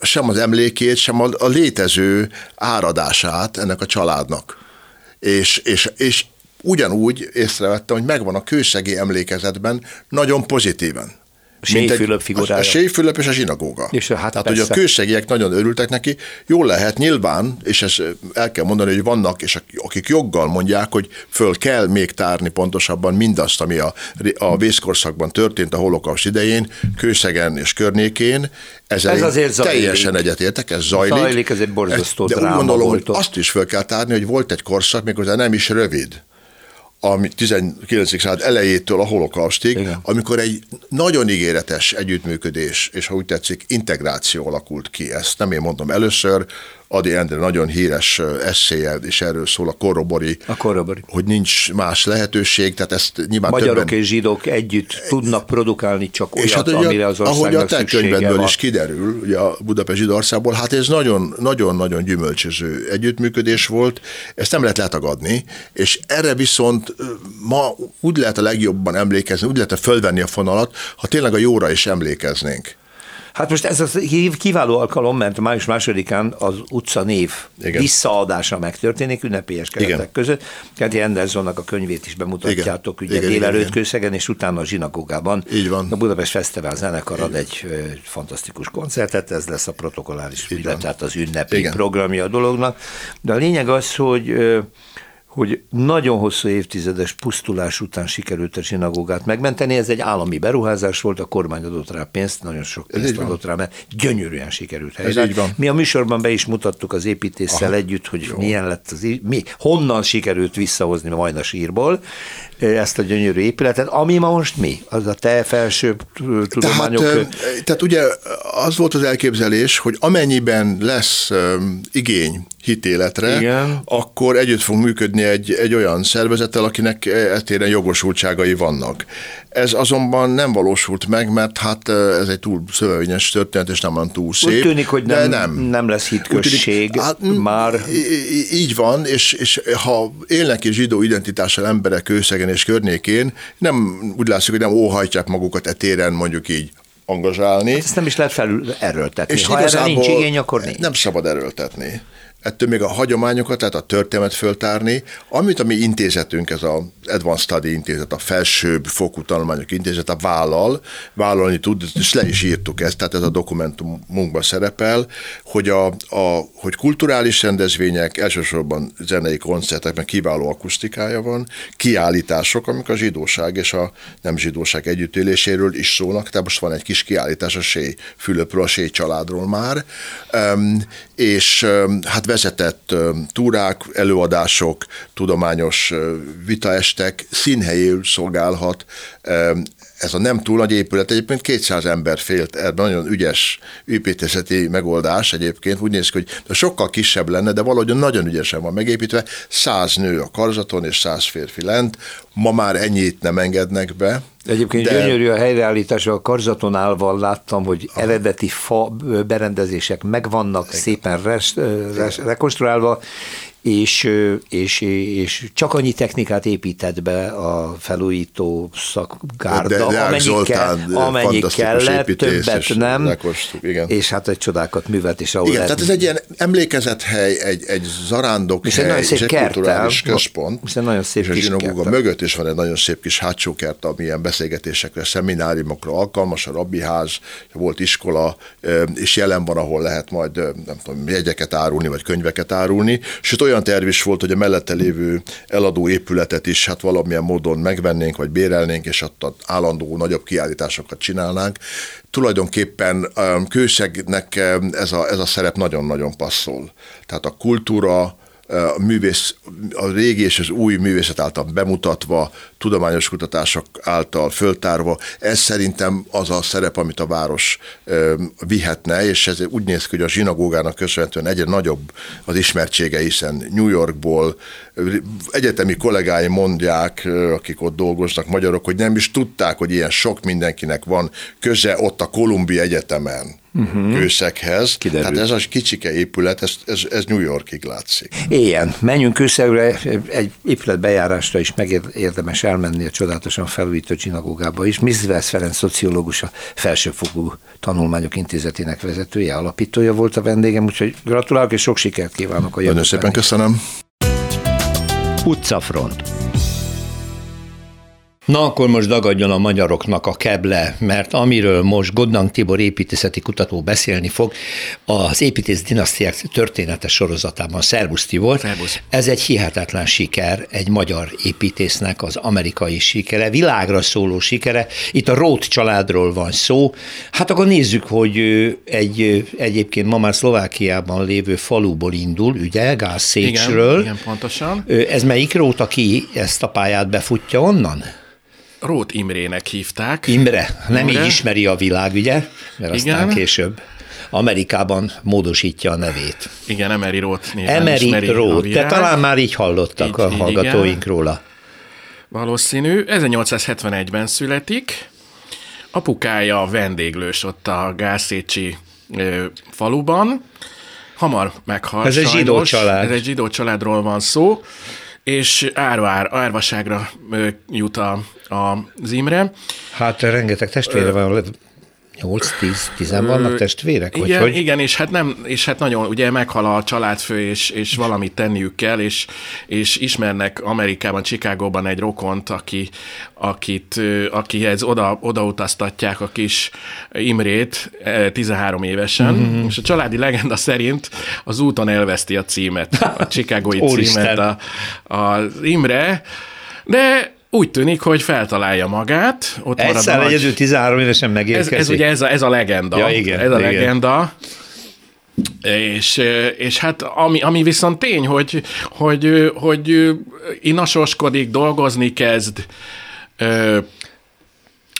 sem az emlékét, sem a, a létező áradását ennek a családnak. És, és, és ugyanúgy észrevettem, hogy megvan a kőszegi emlékezetben nagyon pozitívan. Séfülöp figurája. A Séfülöp és a zsinagóga. És, hát Tehát, persze. hogy a kősegiek nagyon örültek neki. Jól lehet nyilván, és ez el kell mondani, hogy vannak, és akik joggal mondják, hogy föl kell még tárni pontosabban mindazt, ami a, a vészkorszakban történt a holokauszt idején, kőszegen és környékén. Ezzel ez azért zajlik. Teljesen egyetértek, ez zajlik. Zajlik, ez egy borzasztó De úgy gondolom, hogy azt is föl kell tárni, hogy volt egy korszak, méghozzá nem is rövid, ami 19. század elejétől a holokaustig, Igen. amikor egy nagyon ígéretes együttműködés, és ha úgy tetszik, integráció alakult ki. Ezt nem én mondom először, Adi Endre nagyon híres eszéje, és erről szól a korrobori, a korrobori, hogy nincs más lehetőség, tehát ezt nyilván Magyarok többen... és zsidók együtt tudnak produkálni csak olyat, és hát, ugye, amire az Ahogy a te könyvedből is kiderül, ugye a Budapest zsidországból, hát ez nagyon-nagyon gyümölcsöző együttműködés volt, ezt nem lehet letagadni, és erre viszont ma úgy lehet a legjobban emlékezni, úgy lehet fölvenni a fonalat, ha tényleg a jóra is emlékeznénk. Hát most ez az kiváló alkalom, mert május másodikán az utca név Igen. visszaadása megtörténik ünnepélyes keretek Igen. között. Kathy Andersonnak a könyvét is bemutatjátok Igen. ugye délelőtt Kőszegen, és utána a zsinagógában. Így van. A Budapest Fesztivál zenekar ad egy fantasztikus koncertet, ez lesz a protokolláris, illetve az ünnepi Igen. programja a dolognak. De a lényeg az, hogy hogy nagyon hosszú évtizedes pusztulás után sikerült a zsinagógát megmenteni. Ez egy állami beruházás volt, a kormány adott rá pénzt, nagyon sok pénzt adott rá, mert gyönyörűen sikerült helyzet. Mi a műsorban be is mutattuk az építéssel Aha, együtt, hogy jó. milyen lett az, mi, honnan sikerült visszahozni majd a sírból. ezt a gyönyörű épületet, ami ma most mi? Az a te felső tudományok... Tehát, tehát ugye az volt az elképzelés, hogy amennyiben lesz igény hitéletre, Igen. akkor együtt fog működni egy, egy olyan szervezettel, akinek etéren jogosultságai vannak. Ez azonban nem valósult meg, mert hát ez egy túl szövevényes történet, és nem van túl szép. Úgy tűnik, hogy nem, nem. nem lesz hitközség tűnik, hát, már. Így van, és, és ha élnek is zsidó identitással emberek őszegen és környékén, nem úgy látszik, hogy nem óhajtják magukat etéren mondjuk így angazsálni. Hát ezt nem is lehet felül erőltetni. És ha erre nincs igény, akkor nincs. Nem szabad erőltetni ettől még a hagyományokat, tehát a történet föltárni, amit a mi intézetünk, ez az Advanced Study intézet, a felsőbb fokú tanulmányok intézet, a vállal, vállalni tud, és le is írtuk ezt, tehát ez a dokumentumunkban szerepel, hogy, a, a, hogy kulturális rendezvények, elsősorban zenei koncertek, mert kiváló akusztikája van, kiállítások, amik a zsidóság és a nem zsidóság együttéléséről is szólnak, tehát most van egy kis kiállítás a Sé Fülöpről, a Sé családról már, és hát vezetett túrák, előadások, tudományos vitaestek színhelyéül szolgálhat ez a nem túl nagy épület, egyébként 200 ember félt, ebben nagyon ügyes építészeti megoldás egyébként, úgy néz ki, hogy sokkal kisebb lenne, de valahogy nagyon ügyesen van megépítve, 100 nő a karzaton és 100 férfi lent, ma már ennyit nem engednek be, Egyébként de... gyönyörű a helyreállítás, a karzaton állva láttam, hogy Aha. eredeti fa berendezések megvannak, Igen. szépen res, res, rekonstruálva, és, és, és csak annyi technikát épített be a felújító szakgárda, de, de amennyi, Zoltán, kell, amennyi kellett, többet nem, igen. és hát egy csodákat művelt, és ahol Igen, tehát ez egy ilyen emlékezethely, egy, egy zarándok és hely, egy, és egy kulturális központ, és egy nagyon szép és a zsinagóga mögött is van egy nagyon szép kis hátsó kert, ami ilyen beszélgetésekre, szemináriumokra alkalmas, a rabbiház, volt iskola, és jelen van, ahol lehet majd, nem tudom, jegyeket árulni, vagy könyveket árulni, sőt olyan terv is volt, hogy a mellette lévő eladó épületet is hát valamilyen módon megvennénk, vagy bérelnénk, és ott állandó nagyobb kiállításokat csinálnánk. Tulajdonképpen Kőszegnek ez a, ez a szerep nagyon-nagyon passzol. Tehát a kultúra, a művész, a régi és az új művészet által bemutatva, tudományos kutatások által föltárva, ez szerintem az a szerep, amit a város vihetne, és ez úgy néz ki, hogy a zsinagógának köszönhetően egyre nagyobb az ismertsége, hiszen New Yorkból egyetemi kollégáim mondják, akik ott dolgoznak, magyarok, hogy nem is tudták, hogy ilyen sok mindenkinek van köze ott a Columbia Egyetemen uh-huh. kőszeghez. Kiderült. Tehát ez a kicsike épület, ez, ez, ez New Yorkig látszik. Ilyen, menjünk kőszegre, egy épület bejárásra is megérdemes elmenni a csodálatosan felújított zsinagógába is. Mizvesz Ferenc szociológus, a Felsőfokú Tanulmányok Intézetének vezetője, alapítója volt a vendégem, úgyhogy gratulálok és sok sikert kívánok a jövőben. Nagyon szépen köszönöm. Utcafront. Na akkor most dagadjon a magyaroknak a keble, mert amiről most Godnang Tibor építészeti kutató beszélni fog, az építész dinasztiák történetes sorozatában Szervusz Tibor. Szervusz. Ez egy hihetetlen siker, egy magyar építésznek az amerikai sikere, világra szóló sikere. Itt a Roth családról van szó. Hát akkor nézzük, hogy egy egyébként ma már Szlovákiában lévő faluból indul, ugye, Gázszécsről. Igen, igen, pontosan. Ez melyik Rót, aki ezt a pályát befutja onnan? Rót Imrének hívták. Imre, nem Imre. így ismeri a világ, ugye? Mert Igen. aztán később. Amerikában módosítja a nevét. Igen, Emery Roth néven Emery Roth, de talán már így hallottak így, a hallgatóink igen. róla. Valószínű. 1871-ben születik. Apukája vendéglős ott a Gászécsi ö, faluban. Hamar meghal Ez sajnos. egy zsidó család. Ez egy zsidó családról van szó és árvár, árvaságra jut a, a, az Imre. Hát rengeteg testvére van, 8-10 vannak testvérek? Igen, hogy? igen és, hát nem, és hát nagyon, ugye meghal a családfő, és, és valamit tenniük kell, és, és ismernek Amerikában, Chicagóban egy rokont, aki, akit, akihez oda, odautaztatják a kis Imrét 13 évesen, mm-hmm. és a családi legenda szerint az úton elveszti a címet, a *laughs* Chicagói címet a, a Imre, de úgy tűnik, hogy feltalálja magát. Ott Egyszer egyedül 13 évesen megérkezik. Ez, ez ugye ez a, ez a legenda. Ja, igen, ez a igen. legenda. És, és hát ami, ami viszont tény, hogy, hogy, hogy inasoskodik, dolgozni kezd,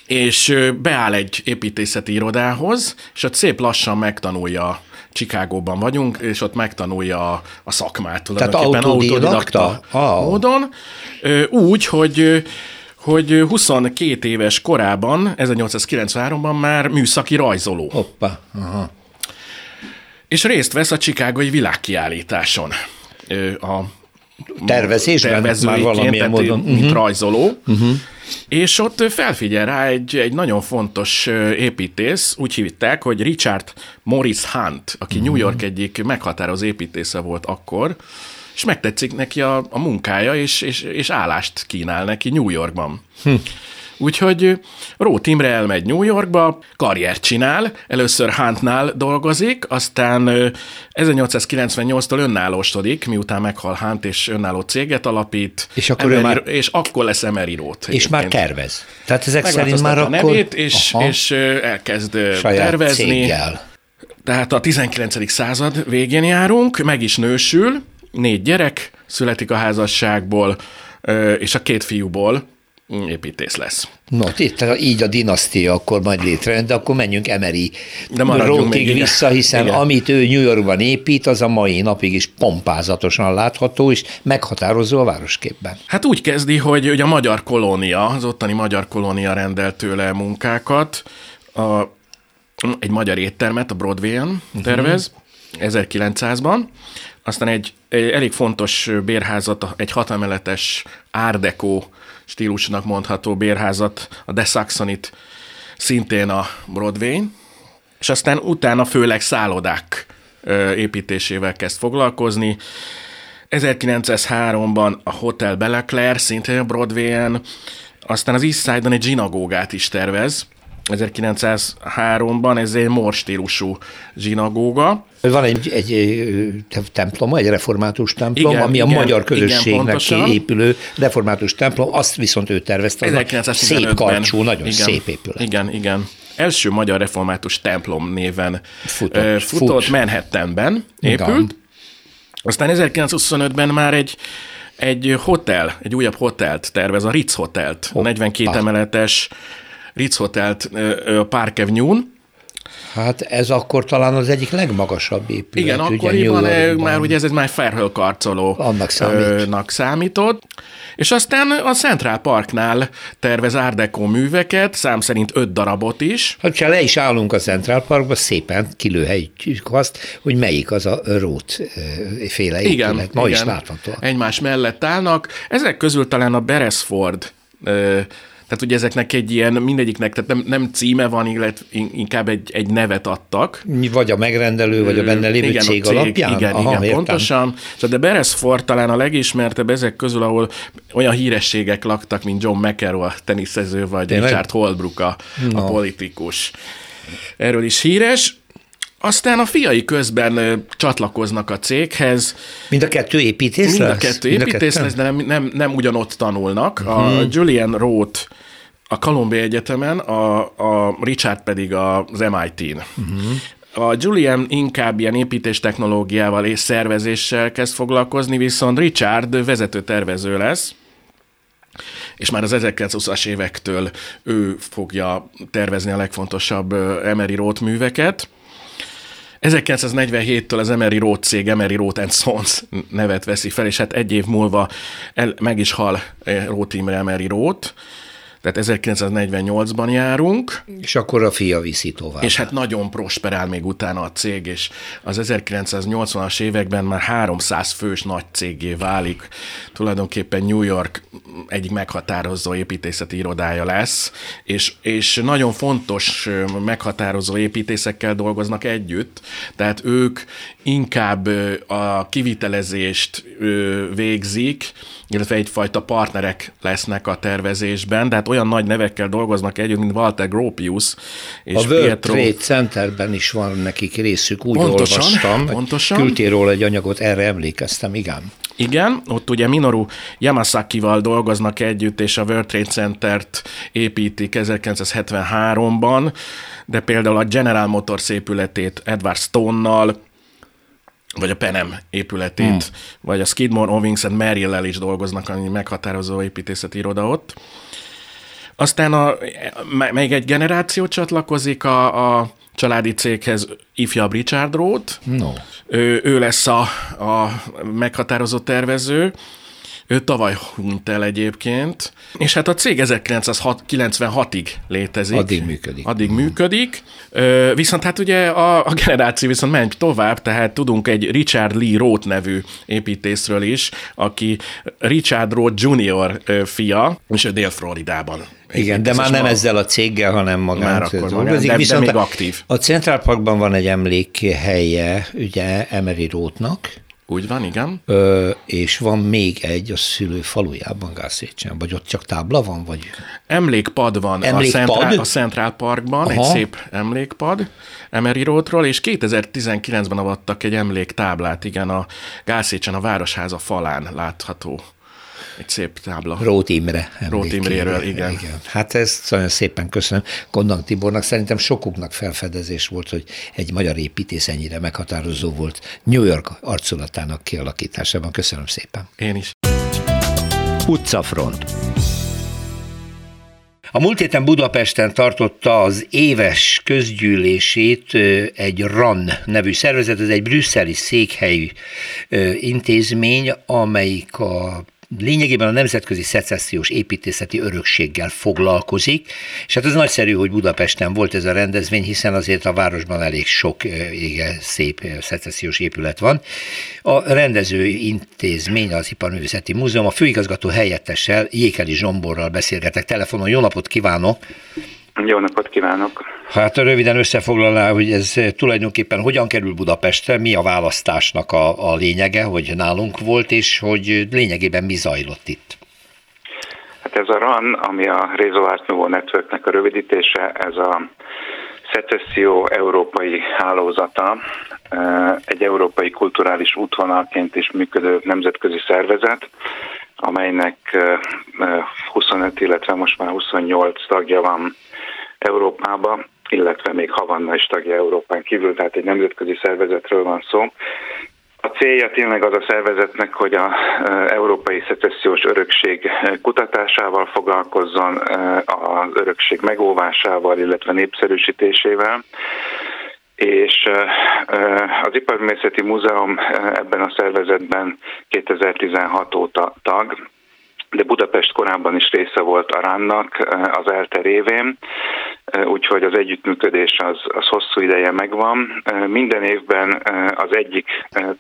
és beáll egy építészeti irodához, és ott szép lassan megtanulja Csikágóban vagyunk, és ott megtanulja a, a szakmát tulajdonképpen autodidakta oh. módon, úgy, hogy hogy 22 éves korában, 1893-ban már műszaki rajzoló. Hoppa, aha. És részt vesz a Csikágoi világkiállításon. A tervezésben már valamilyen módon. Mint uh-huh. rajzoló. Uh-huh. És ott felfigyel rá egy, egy nagyon fontos építész, úgy hívták, hogy Richard Morris Hunt, aki. New York egyik meghatározó építésze volt akkor, és megtetszik neki a, a munkája, és, és, és állást kínál neki New Yorkban. Hm. Úgyhogy Ró Timre elmegy New Yorkba, karriert csinál, először Huntnál dolgozik, aztán 1898-tól önállósodik, miután meghal Hunt és önálló céget alapít, és akkor, Emery, már... és akkor lesz Emery Rót. És már tervez. Tehát ezek szerint már a nevét, akkor... és, és elkezd Saját tervezni. Céggel. Tehát a 19. század végén járunk, meg is nősül, négy gyerek születik a házasságból, és a két fiúból építész lesz. No, itt, így a dinasztia akkor majd létrejön, de akkor menjünk Emery Rótig vissza, hiszen igen. amit ő New Yorkban épít, az a mai napig is pompázatosan látható, és meghatározó a városképben. Hát úgy kezdi, hogy, hogy a magyar kolónia, az ottani magyar kolónia rendelt tőle munkákat, a, egy magyar éttermet a Broadway-en uh-huh. tervez, 1900-ban, aztán egy, egy elég fontos bérházat, egy hatameletes árdekó stílusnak mondható bérházat, a De Saxonit, szintén a broadway és aztán utána főleg szállodák építésével kezd foglalkozni. 1903-ban a Hotel Bellaclaire, szintén a Broadway-en, aztán az East Side-on egy zsinagógát is tervez, 1903-ban ez egy mor stílusú zsinagóga. Van egy, egy, egy templom, egy református templom, igen, ami a igen, magyar közösségnek igen, épülő református templom, azt viszont ő tervezte. 1915-ben. Szép karcsú, nagyon igen, szép épület. Igen, igen. Első magyar református templom néven futott, futott fut. Manhattanben épült. Igen. Aztán 1925-ben már egy egy hotel, egy újabb hotelt tervez, a Ritz Hotelt, Hoppa. 42 emeletes Ritz Hotelt a Park Avenue-n, Hát ez akkor talán az egyik legmagasabb épület. Igen, akkoriban már ugye ez egy már felhőkarcoló Annak számít. számított. És aztán a Central Parknál tervez Deco műveket, szám szerint öt darabot is. Hát, ha le is állunk a Central Parkba, szépen kilőhelyjük azt, hogy melyik az a rót féle épület. Igen, Ma igen. is látható. Egymás mellett állnak. Ezek közül talán a Beresford tehát ugye ezeknek egy ilyen, mindegyiknek, tehát nem, nem címe van, illetve inkább egy, egy nevet adtak. Vagy a megrendelő, vagy a benne lévő igen, cég, cég alapján? Igen, Aha, igen, értem. pontosan. De Beresford talán a legismertebb ezek közül, ahol olyan hírességek laktak, mint John McEnroe, a teniszező, vagy Tényleg? Richard Holbrook, a, no. a politikus. Erről is híres. Aztán a fiai közben csatlakoznak a céghez. Mind a kettő építész Mind a kettő építész lesz, de nem, nem, nem ugyanott tanulnak. Uh-huh. A mhm. Julian Roth a Columbia Egyetemen, a, a Richard pedig az MIT-n. Uh-huh. A Julian inkább ilyen építés technológiával és szervezéssel kezd foglalkozni, viszont Richard vezető tervező lesz, és már az 1920-as évektől ő fogja tervezni a legfontosabb Emery Roth műveket. 1947-től az Emery Roth cég Emery Roth Sons nevet veszi fel, és hát egy év múlva el, meg is hal eh, Roth Imre Emery Roth, tehát 1948-ban járunk. És akkor a fia viszi tovább. És hát nagyon prosperál még utána a cég, és az 1980-as években már 300 fős nagy cégé válik. Tulajdonképpen New York egyik meghatározó építészeti irodája lesz, és, és nagyon fontos meghatározó építészekkel dolgoznak együtt, tehát ők inkább a kivitelezést végzik, illetve egyfajta partnerek lesznek a tervezésben, de hát olyan nagy nevekkel dolgoznak együtt, mint Walter Gropius és A World Pietro. Trade Centerben is van nekik részük, úgy pontosan, olvastam. Pontosan. Küldtél róla egy anyagot, erre emlékeztem, igen. Igen, ott ugye Minoru Yamasakival dolgoznak együtt, és a World Trade Center-t építik 1973-ban, de például a General Motors épületét Edward Stone-nal, vagy a Penem épületét, hmm. vagy a Skidmore, Owings and Merrill-el is dolgoznak, ami meghatározó építészeti iroda ott. Aztán a, még egy generáció csatlakozik a, a családi céghez ifjabb Richard Roth. No. Ő, ő lesz a, a meghatározó tervező. Ő tavaly hunyt el egyébként, és hát a cég 1996-ig létezik. Addig működik. Addig működik, viszont hát ugye a, a generáció viszont megy tovább, tehát tudunk egy Richard Lee Roth nevű építészről is, aki Richard Roth Jr. fia, és ő Dél-Floridában igen, de már nem ma... ezzel a céggel, hanem magán már akkor. De, Viszont de még aktív. A Central Parkban van egy emlékhelye, ugye Emery Rothnak, úgy van, igen. Ö, és van még egy a szülő falujában, Gászécsen, vagy ott csak tábla van, vagy? Emlékpad van emlékpad? A, Central, a Central Parkban, Aha. egy szép emlékpad Emery Roadról, és 2019-ben avattak egy emléktáblát, igen, a Gászécsen a Városháza falán látható egy szép tábla. Rót Imre. Rót Imréről, igen. igen. Hát ezt nagyon szépen köszönöm Gondang Tibornak. Szerintem sokuknak felfedezés volt, hogy egy magyar építész ennyire meghatározó volt New York arculatának kialakításában. Köszönöm szépen. Én is. Utcafront. A múlt héten Budapesten tartotta az éves közgyűlését egy RAN nevű szervezet, ez egy brüsszeli székhelyű intézmény, amelyik a lényegében a nemzetközi szecessziós építészeti örökséggel foglalkozik, és hát ez nagyszerű, hogy Budapesten volt ez a rendezvény, hiszen azért a városban elég sok ége, szép szecessziós épület van. A rendező intézmény, az Iparművészeti Múzeum, a főigazgató helyettessel, Jékeli Zsomborral beszélgetek telefonon. Jó napot kívánok! Jó napot kívánok! Hát röviden összefoglalná, hogy ez tulajdonképpen hogyan kerül Budapestre, mi a választásnak a, a lényege, hogy nálunk volt, és hogy lényegében mi zajlott itt. Hát ez a RAN, ami a Rézo Art Nouveau Networknek a rövidítése, ez a Szecesszió európai hálózata, egy európai kulturális útvonalként is működő nemzetközi szervezet, amelynek 25, illetve most már 28 tagja van Európába, illetve még Havanna is tagja Európán kívül, tehát egy nemzetközi szervezetről van szó. A célja tényleg az a szervezetnek, hogy a európai szecessziós örökség kutatásával foglalkozzon, az örökség megóvásával, illetve népszerűsítésével és az Iparművészeti Múzeum ebben a szervezetben 2016 óta tag, de Budapest korábban is része volt a RAN-nak az ELTE révén, úgyhogy az együttműködés az, az hosszú ideje megvan. Minden évben az egyik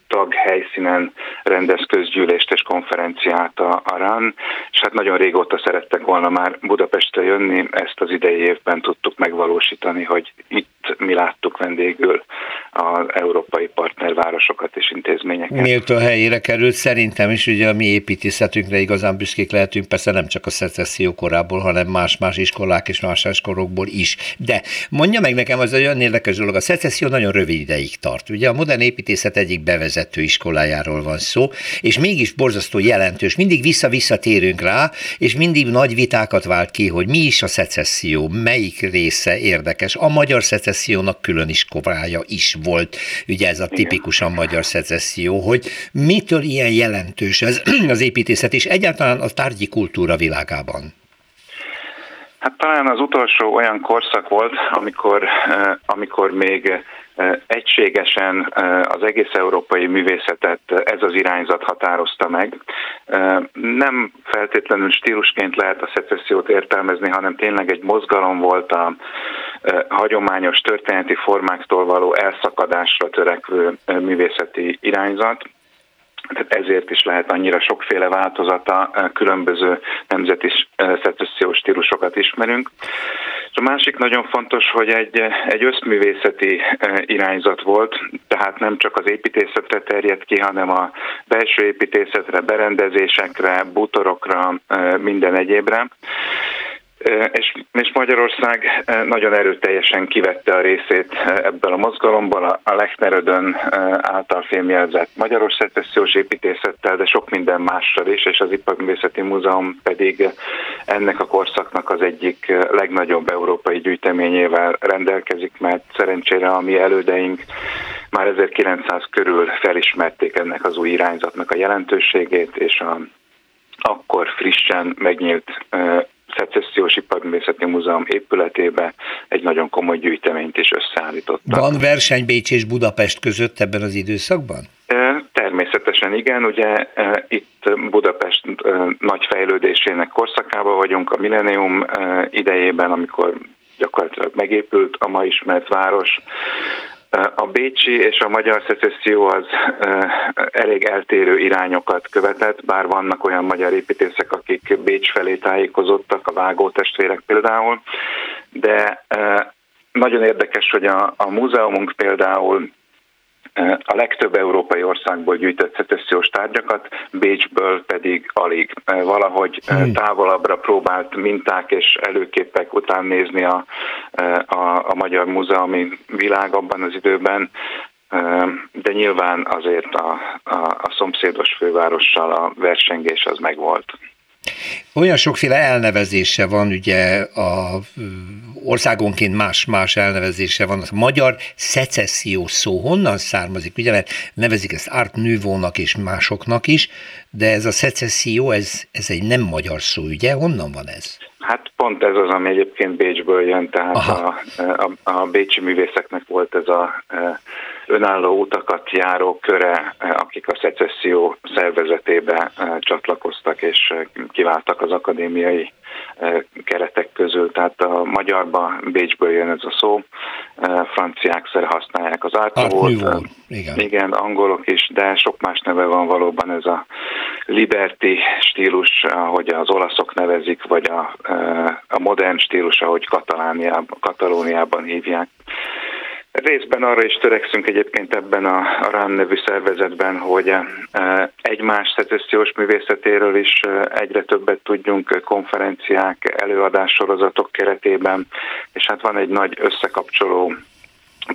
tag helyszínen rendez közgyűlést és konferenciát a, a RAN, és hát nagyon régóta szerettek volna már Budapestre jönni, ezt az idei évben tudtuk megvalósítani, hogy itt mi láttuk vendégül az európai partnervárosokat és intézményeket. Méltó helyére került szerintem is, ugye a mi építészetünkre igazán büszkék lehetünk, persze nem csak a szecesszió korából, hanem más-más iskolák és más iskolokból is. De mondja meg nekem, az olyan érdekes dolog, a szecesszió nagyon rövid ideig tart. Ugye a modern építészet egyik bevezető iskolájáról van szó, és mégis borzasztó jelentős. Mindig vissza-visszatérünk rá, és mindig nagy vitákat vált ki, hogy mi is a szecesszió, melyik része érdekes. A magyar szecessziónak külön iskolája is volt, ugye ez a tipikusan magyar szecesszió, hogy mitől ilyen jelentős ez *clears throat* az építészet, és egyáltalán a tárgyi kultúra világában. Hát talán az utolsó olyan korszak volt, amikor, amikor még egységesen az egész európai művészetet ez az irányzat határozta meg. Nem feltétlenül stílusként lehet a szecessziót értelmezni, hanem tényleg egy mozgalom volt a hagyományos történeti formáktól való elszakadásra törekvő művészeti irányzat tehát ezért is lehet annyira sokféle változata, különböző nemzeti szecessziós stílusokat ismerünk. A másik nagyon fontos, hogy egy, egy összművészeti irányzat volt, tehát nem csak az építészetre terjedt ki, hanem a belső építészetre, berendezésekre, bútorokra, minden egyébre És, és Magyarország nagyon erőteljesen kivette a részét ebből a mozgalomból, a Lechnerödön által fémjelzett magyaros szecessziós építészettel, de sok minden mással is, és az Iparművészeti Múzeum pedig ennek a korszaknak az egyik legnagyobb európai gyűjteményével rendelkezik, mert szerencsére a mi elődeink már 1900 körül felismerték ennek az új irányzatnak a jelentőségét, és a akkor frissen megnyílt Szecessziós Iparművészeti Múzeum épületébe egy nagyon komoly gyűjteményt is összeállítottak. Van verseny Bécs és Budapest között ebben az időszakban? Természetesen igen, ugye itt Budapest nagy fejlődésének korszakában vagyunk, a Millennium idejében, amikor gyakorlatilag megépült a ma ismert város, a bécsi és a magyar szecesszió az elég eltérő irányokat követett, bár vannak olyan magyar építészek, akik Bécs felé tájékozottak, a vágó testvérek például, de nagyon érdekes, hogy a, a múzeumunk például a legtöbb európai országból gyűjtött szecessziós tárgyakat, Bécsből pedig alig. Valahogy hmm. távolabbra próbált minták és előképek után nézni a, a, a magyar múzeumi világ abban az időben, de nyilván azért a, a, a szomszédos fővárossal a versengés az megvolt. Olyan sokféle elnevezése van, ugye a országonként más-más elnevezése van. A magyar szecesszió szó honnan származik? Ugye, mert nevezik ezt Art Nouveau-nak és másoknak is, de ez a szecesszió, ez, ez egy nem magyar szó, ugye? Honnan van ez? Hát pont ez az, ami egyébként Bécsből jön, tehát a, a, a bécsi művészeknek volt ez a önálló utakat járó köre, akik a szecesszió szervezetébe csatlakoztak és kiváltak az akadémiai keretek közül. Tehát a magyarban Bécsből jön ez a szó, franciák szere használják az átolót, igen. igen, angolok is, de sok más neve van valóban ez a liberty stílus, ahogy az olaszok nevezik, vagy a, a modern stílus, ahogy Katalóniában hívják. Részben arra is törekszünk egyébként ebben a, a RAN nevű szervezetben, hogy e, egymás szecessziós művészetéről is e, egyre többet tudjunk konferenciák, előadássorozatok keretében, és hát van egy nagy összekapcsoló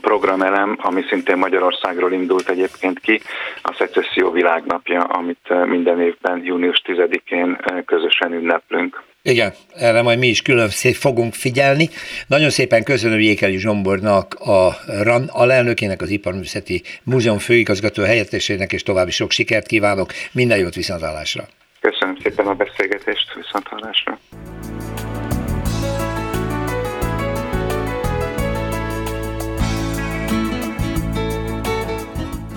programelem, ami szintén Magyarországról indult egyébként ki, a Szecesszió világnapja, amit minden évben június 10-én közösen ünneplünk. Igen, erre majd mi is külön fogunk figyelni. Nagyon szépen köszönöm Jékeli Zsombornak, a RAN alelnökének, az Iparművészeti Múzeum főigazgató helyettesének, és további sok sikert kívánok. Minden jót viszontlátásra. Köszönöm szépen a beszélgetést, viszontlátásra.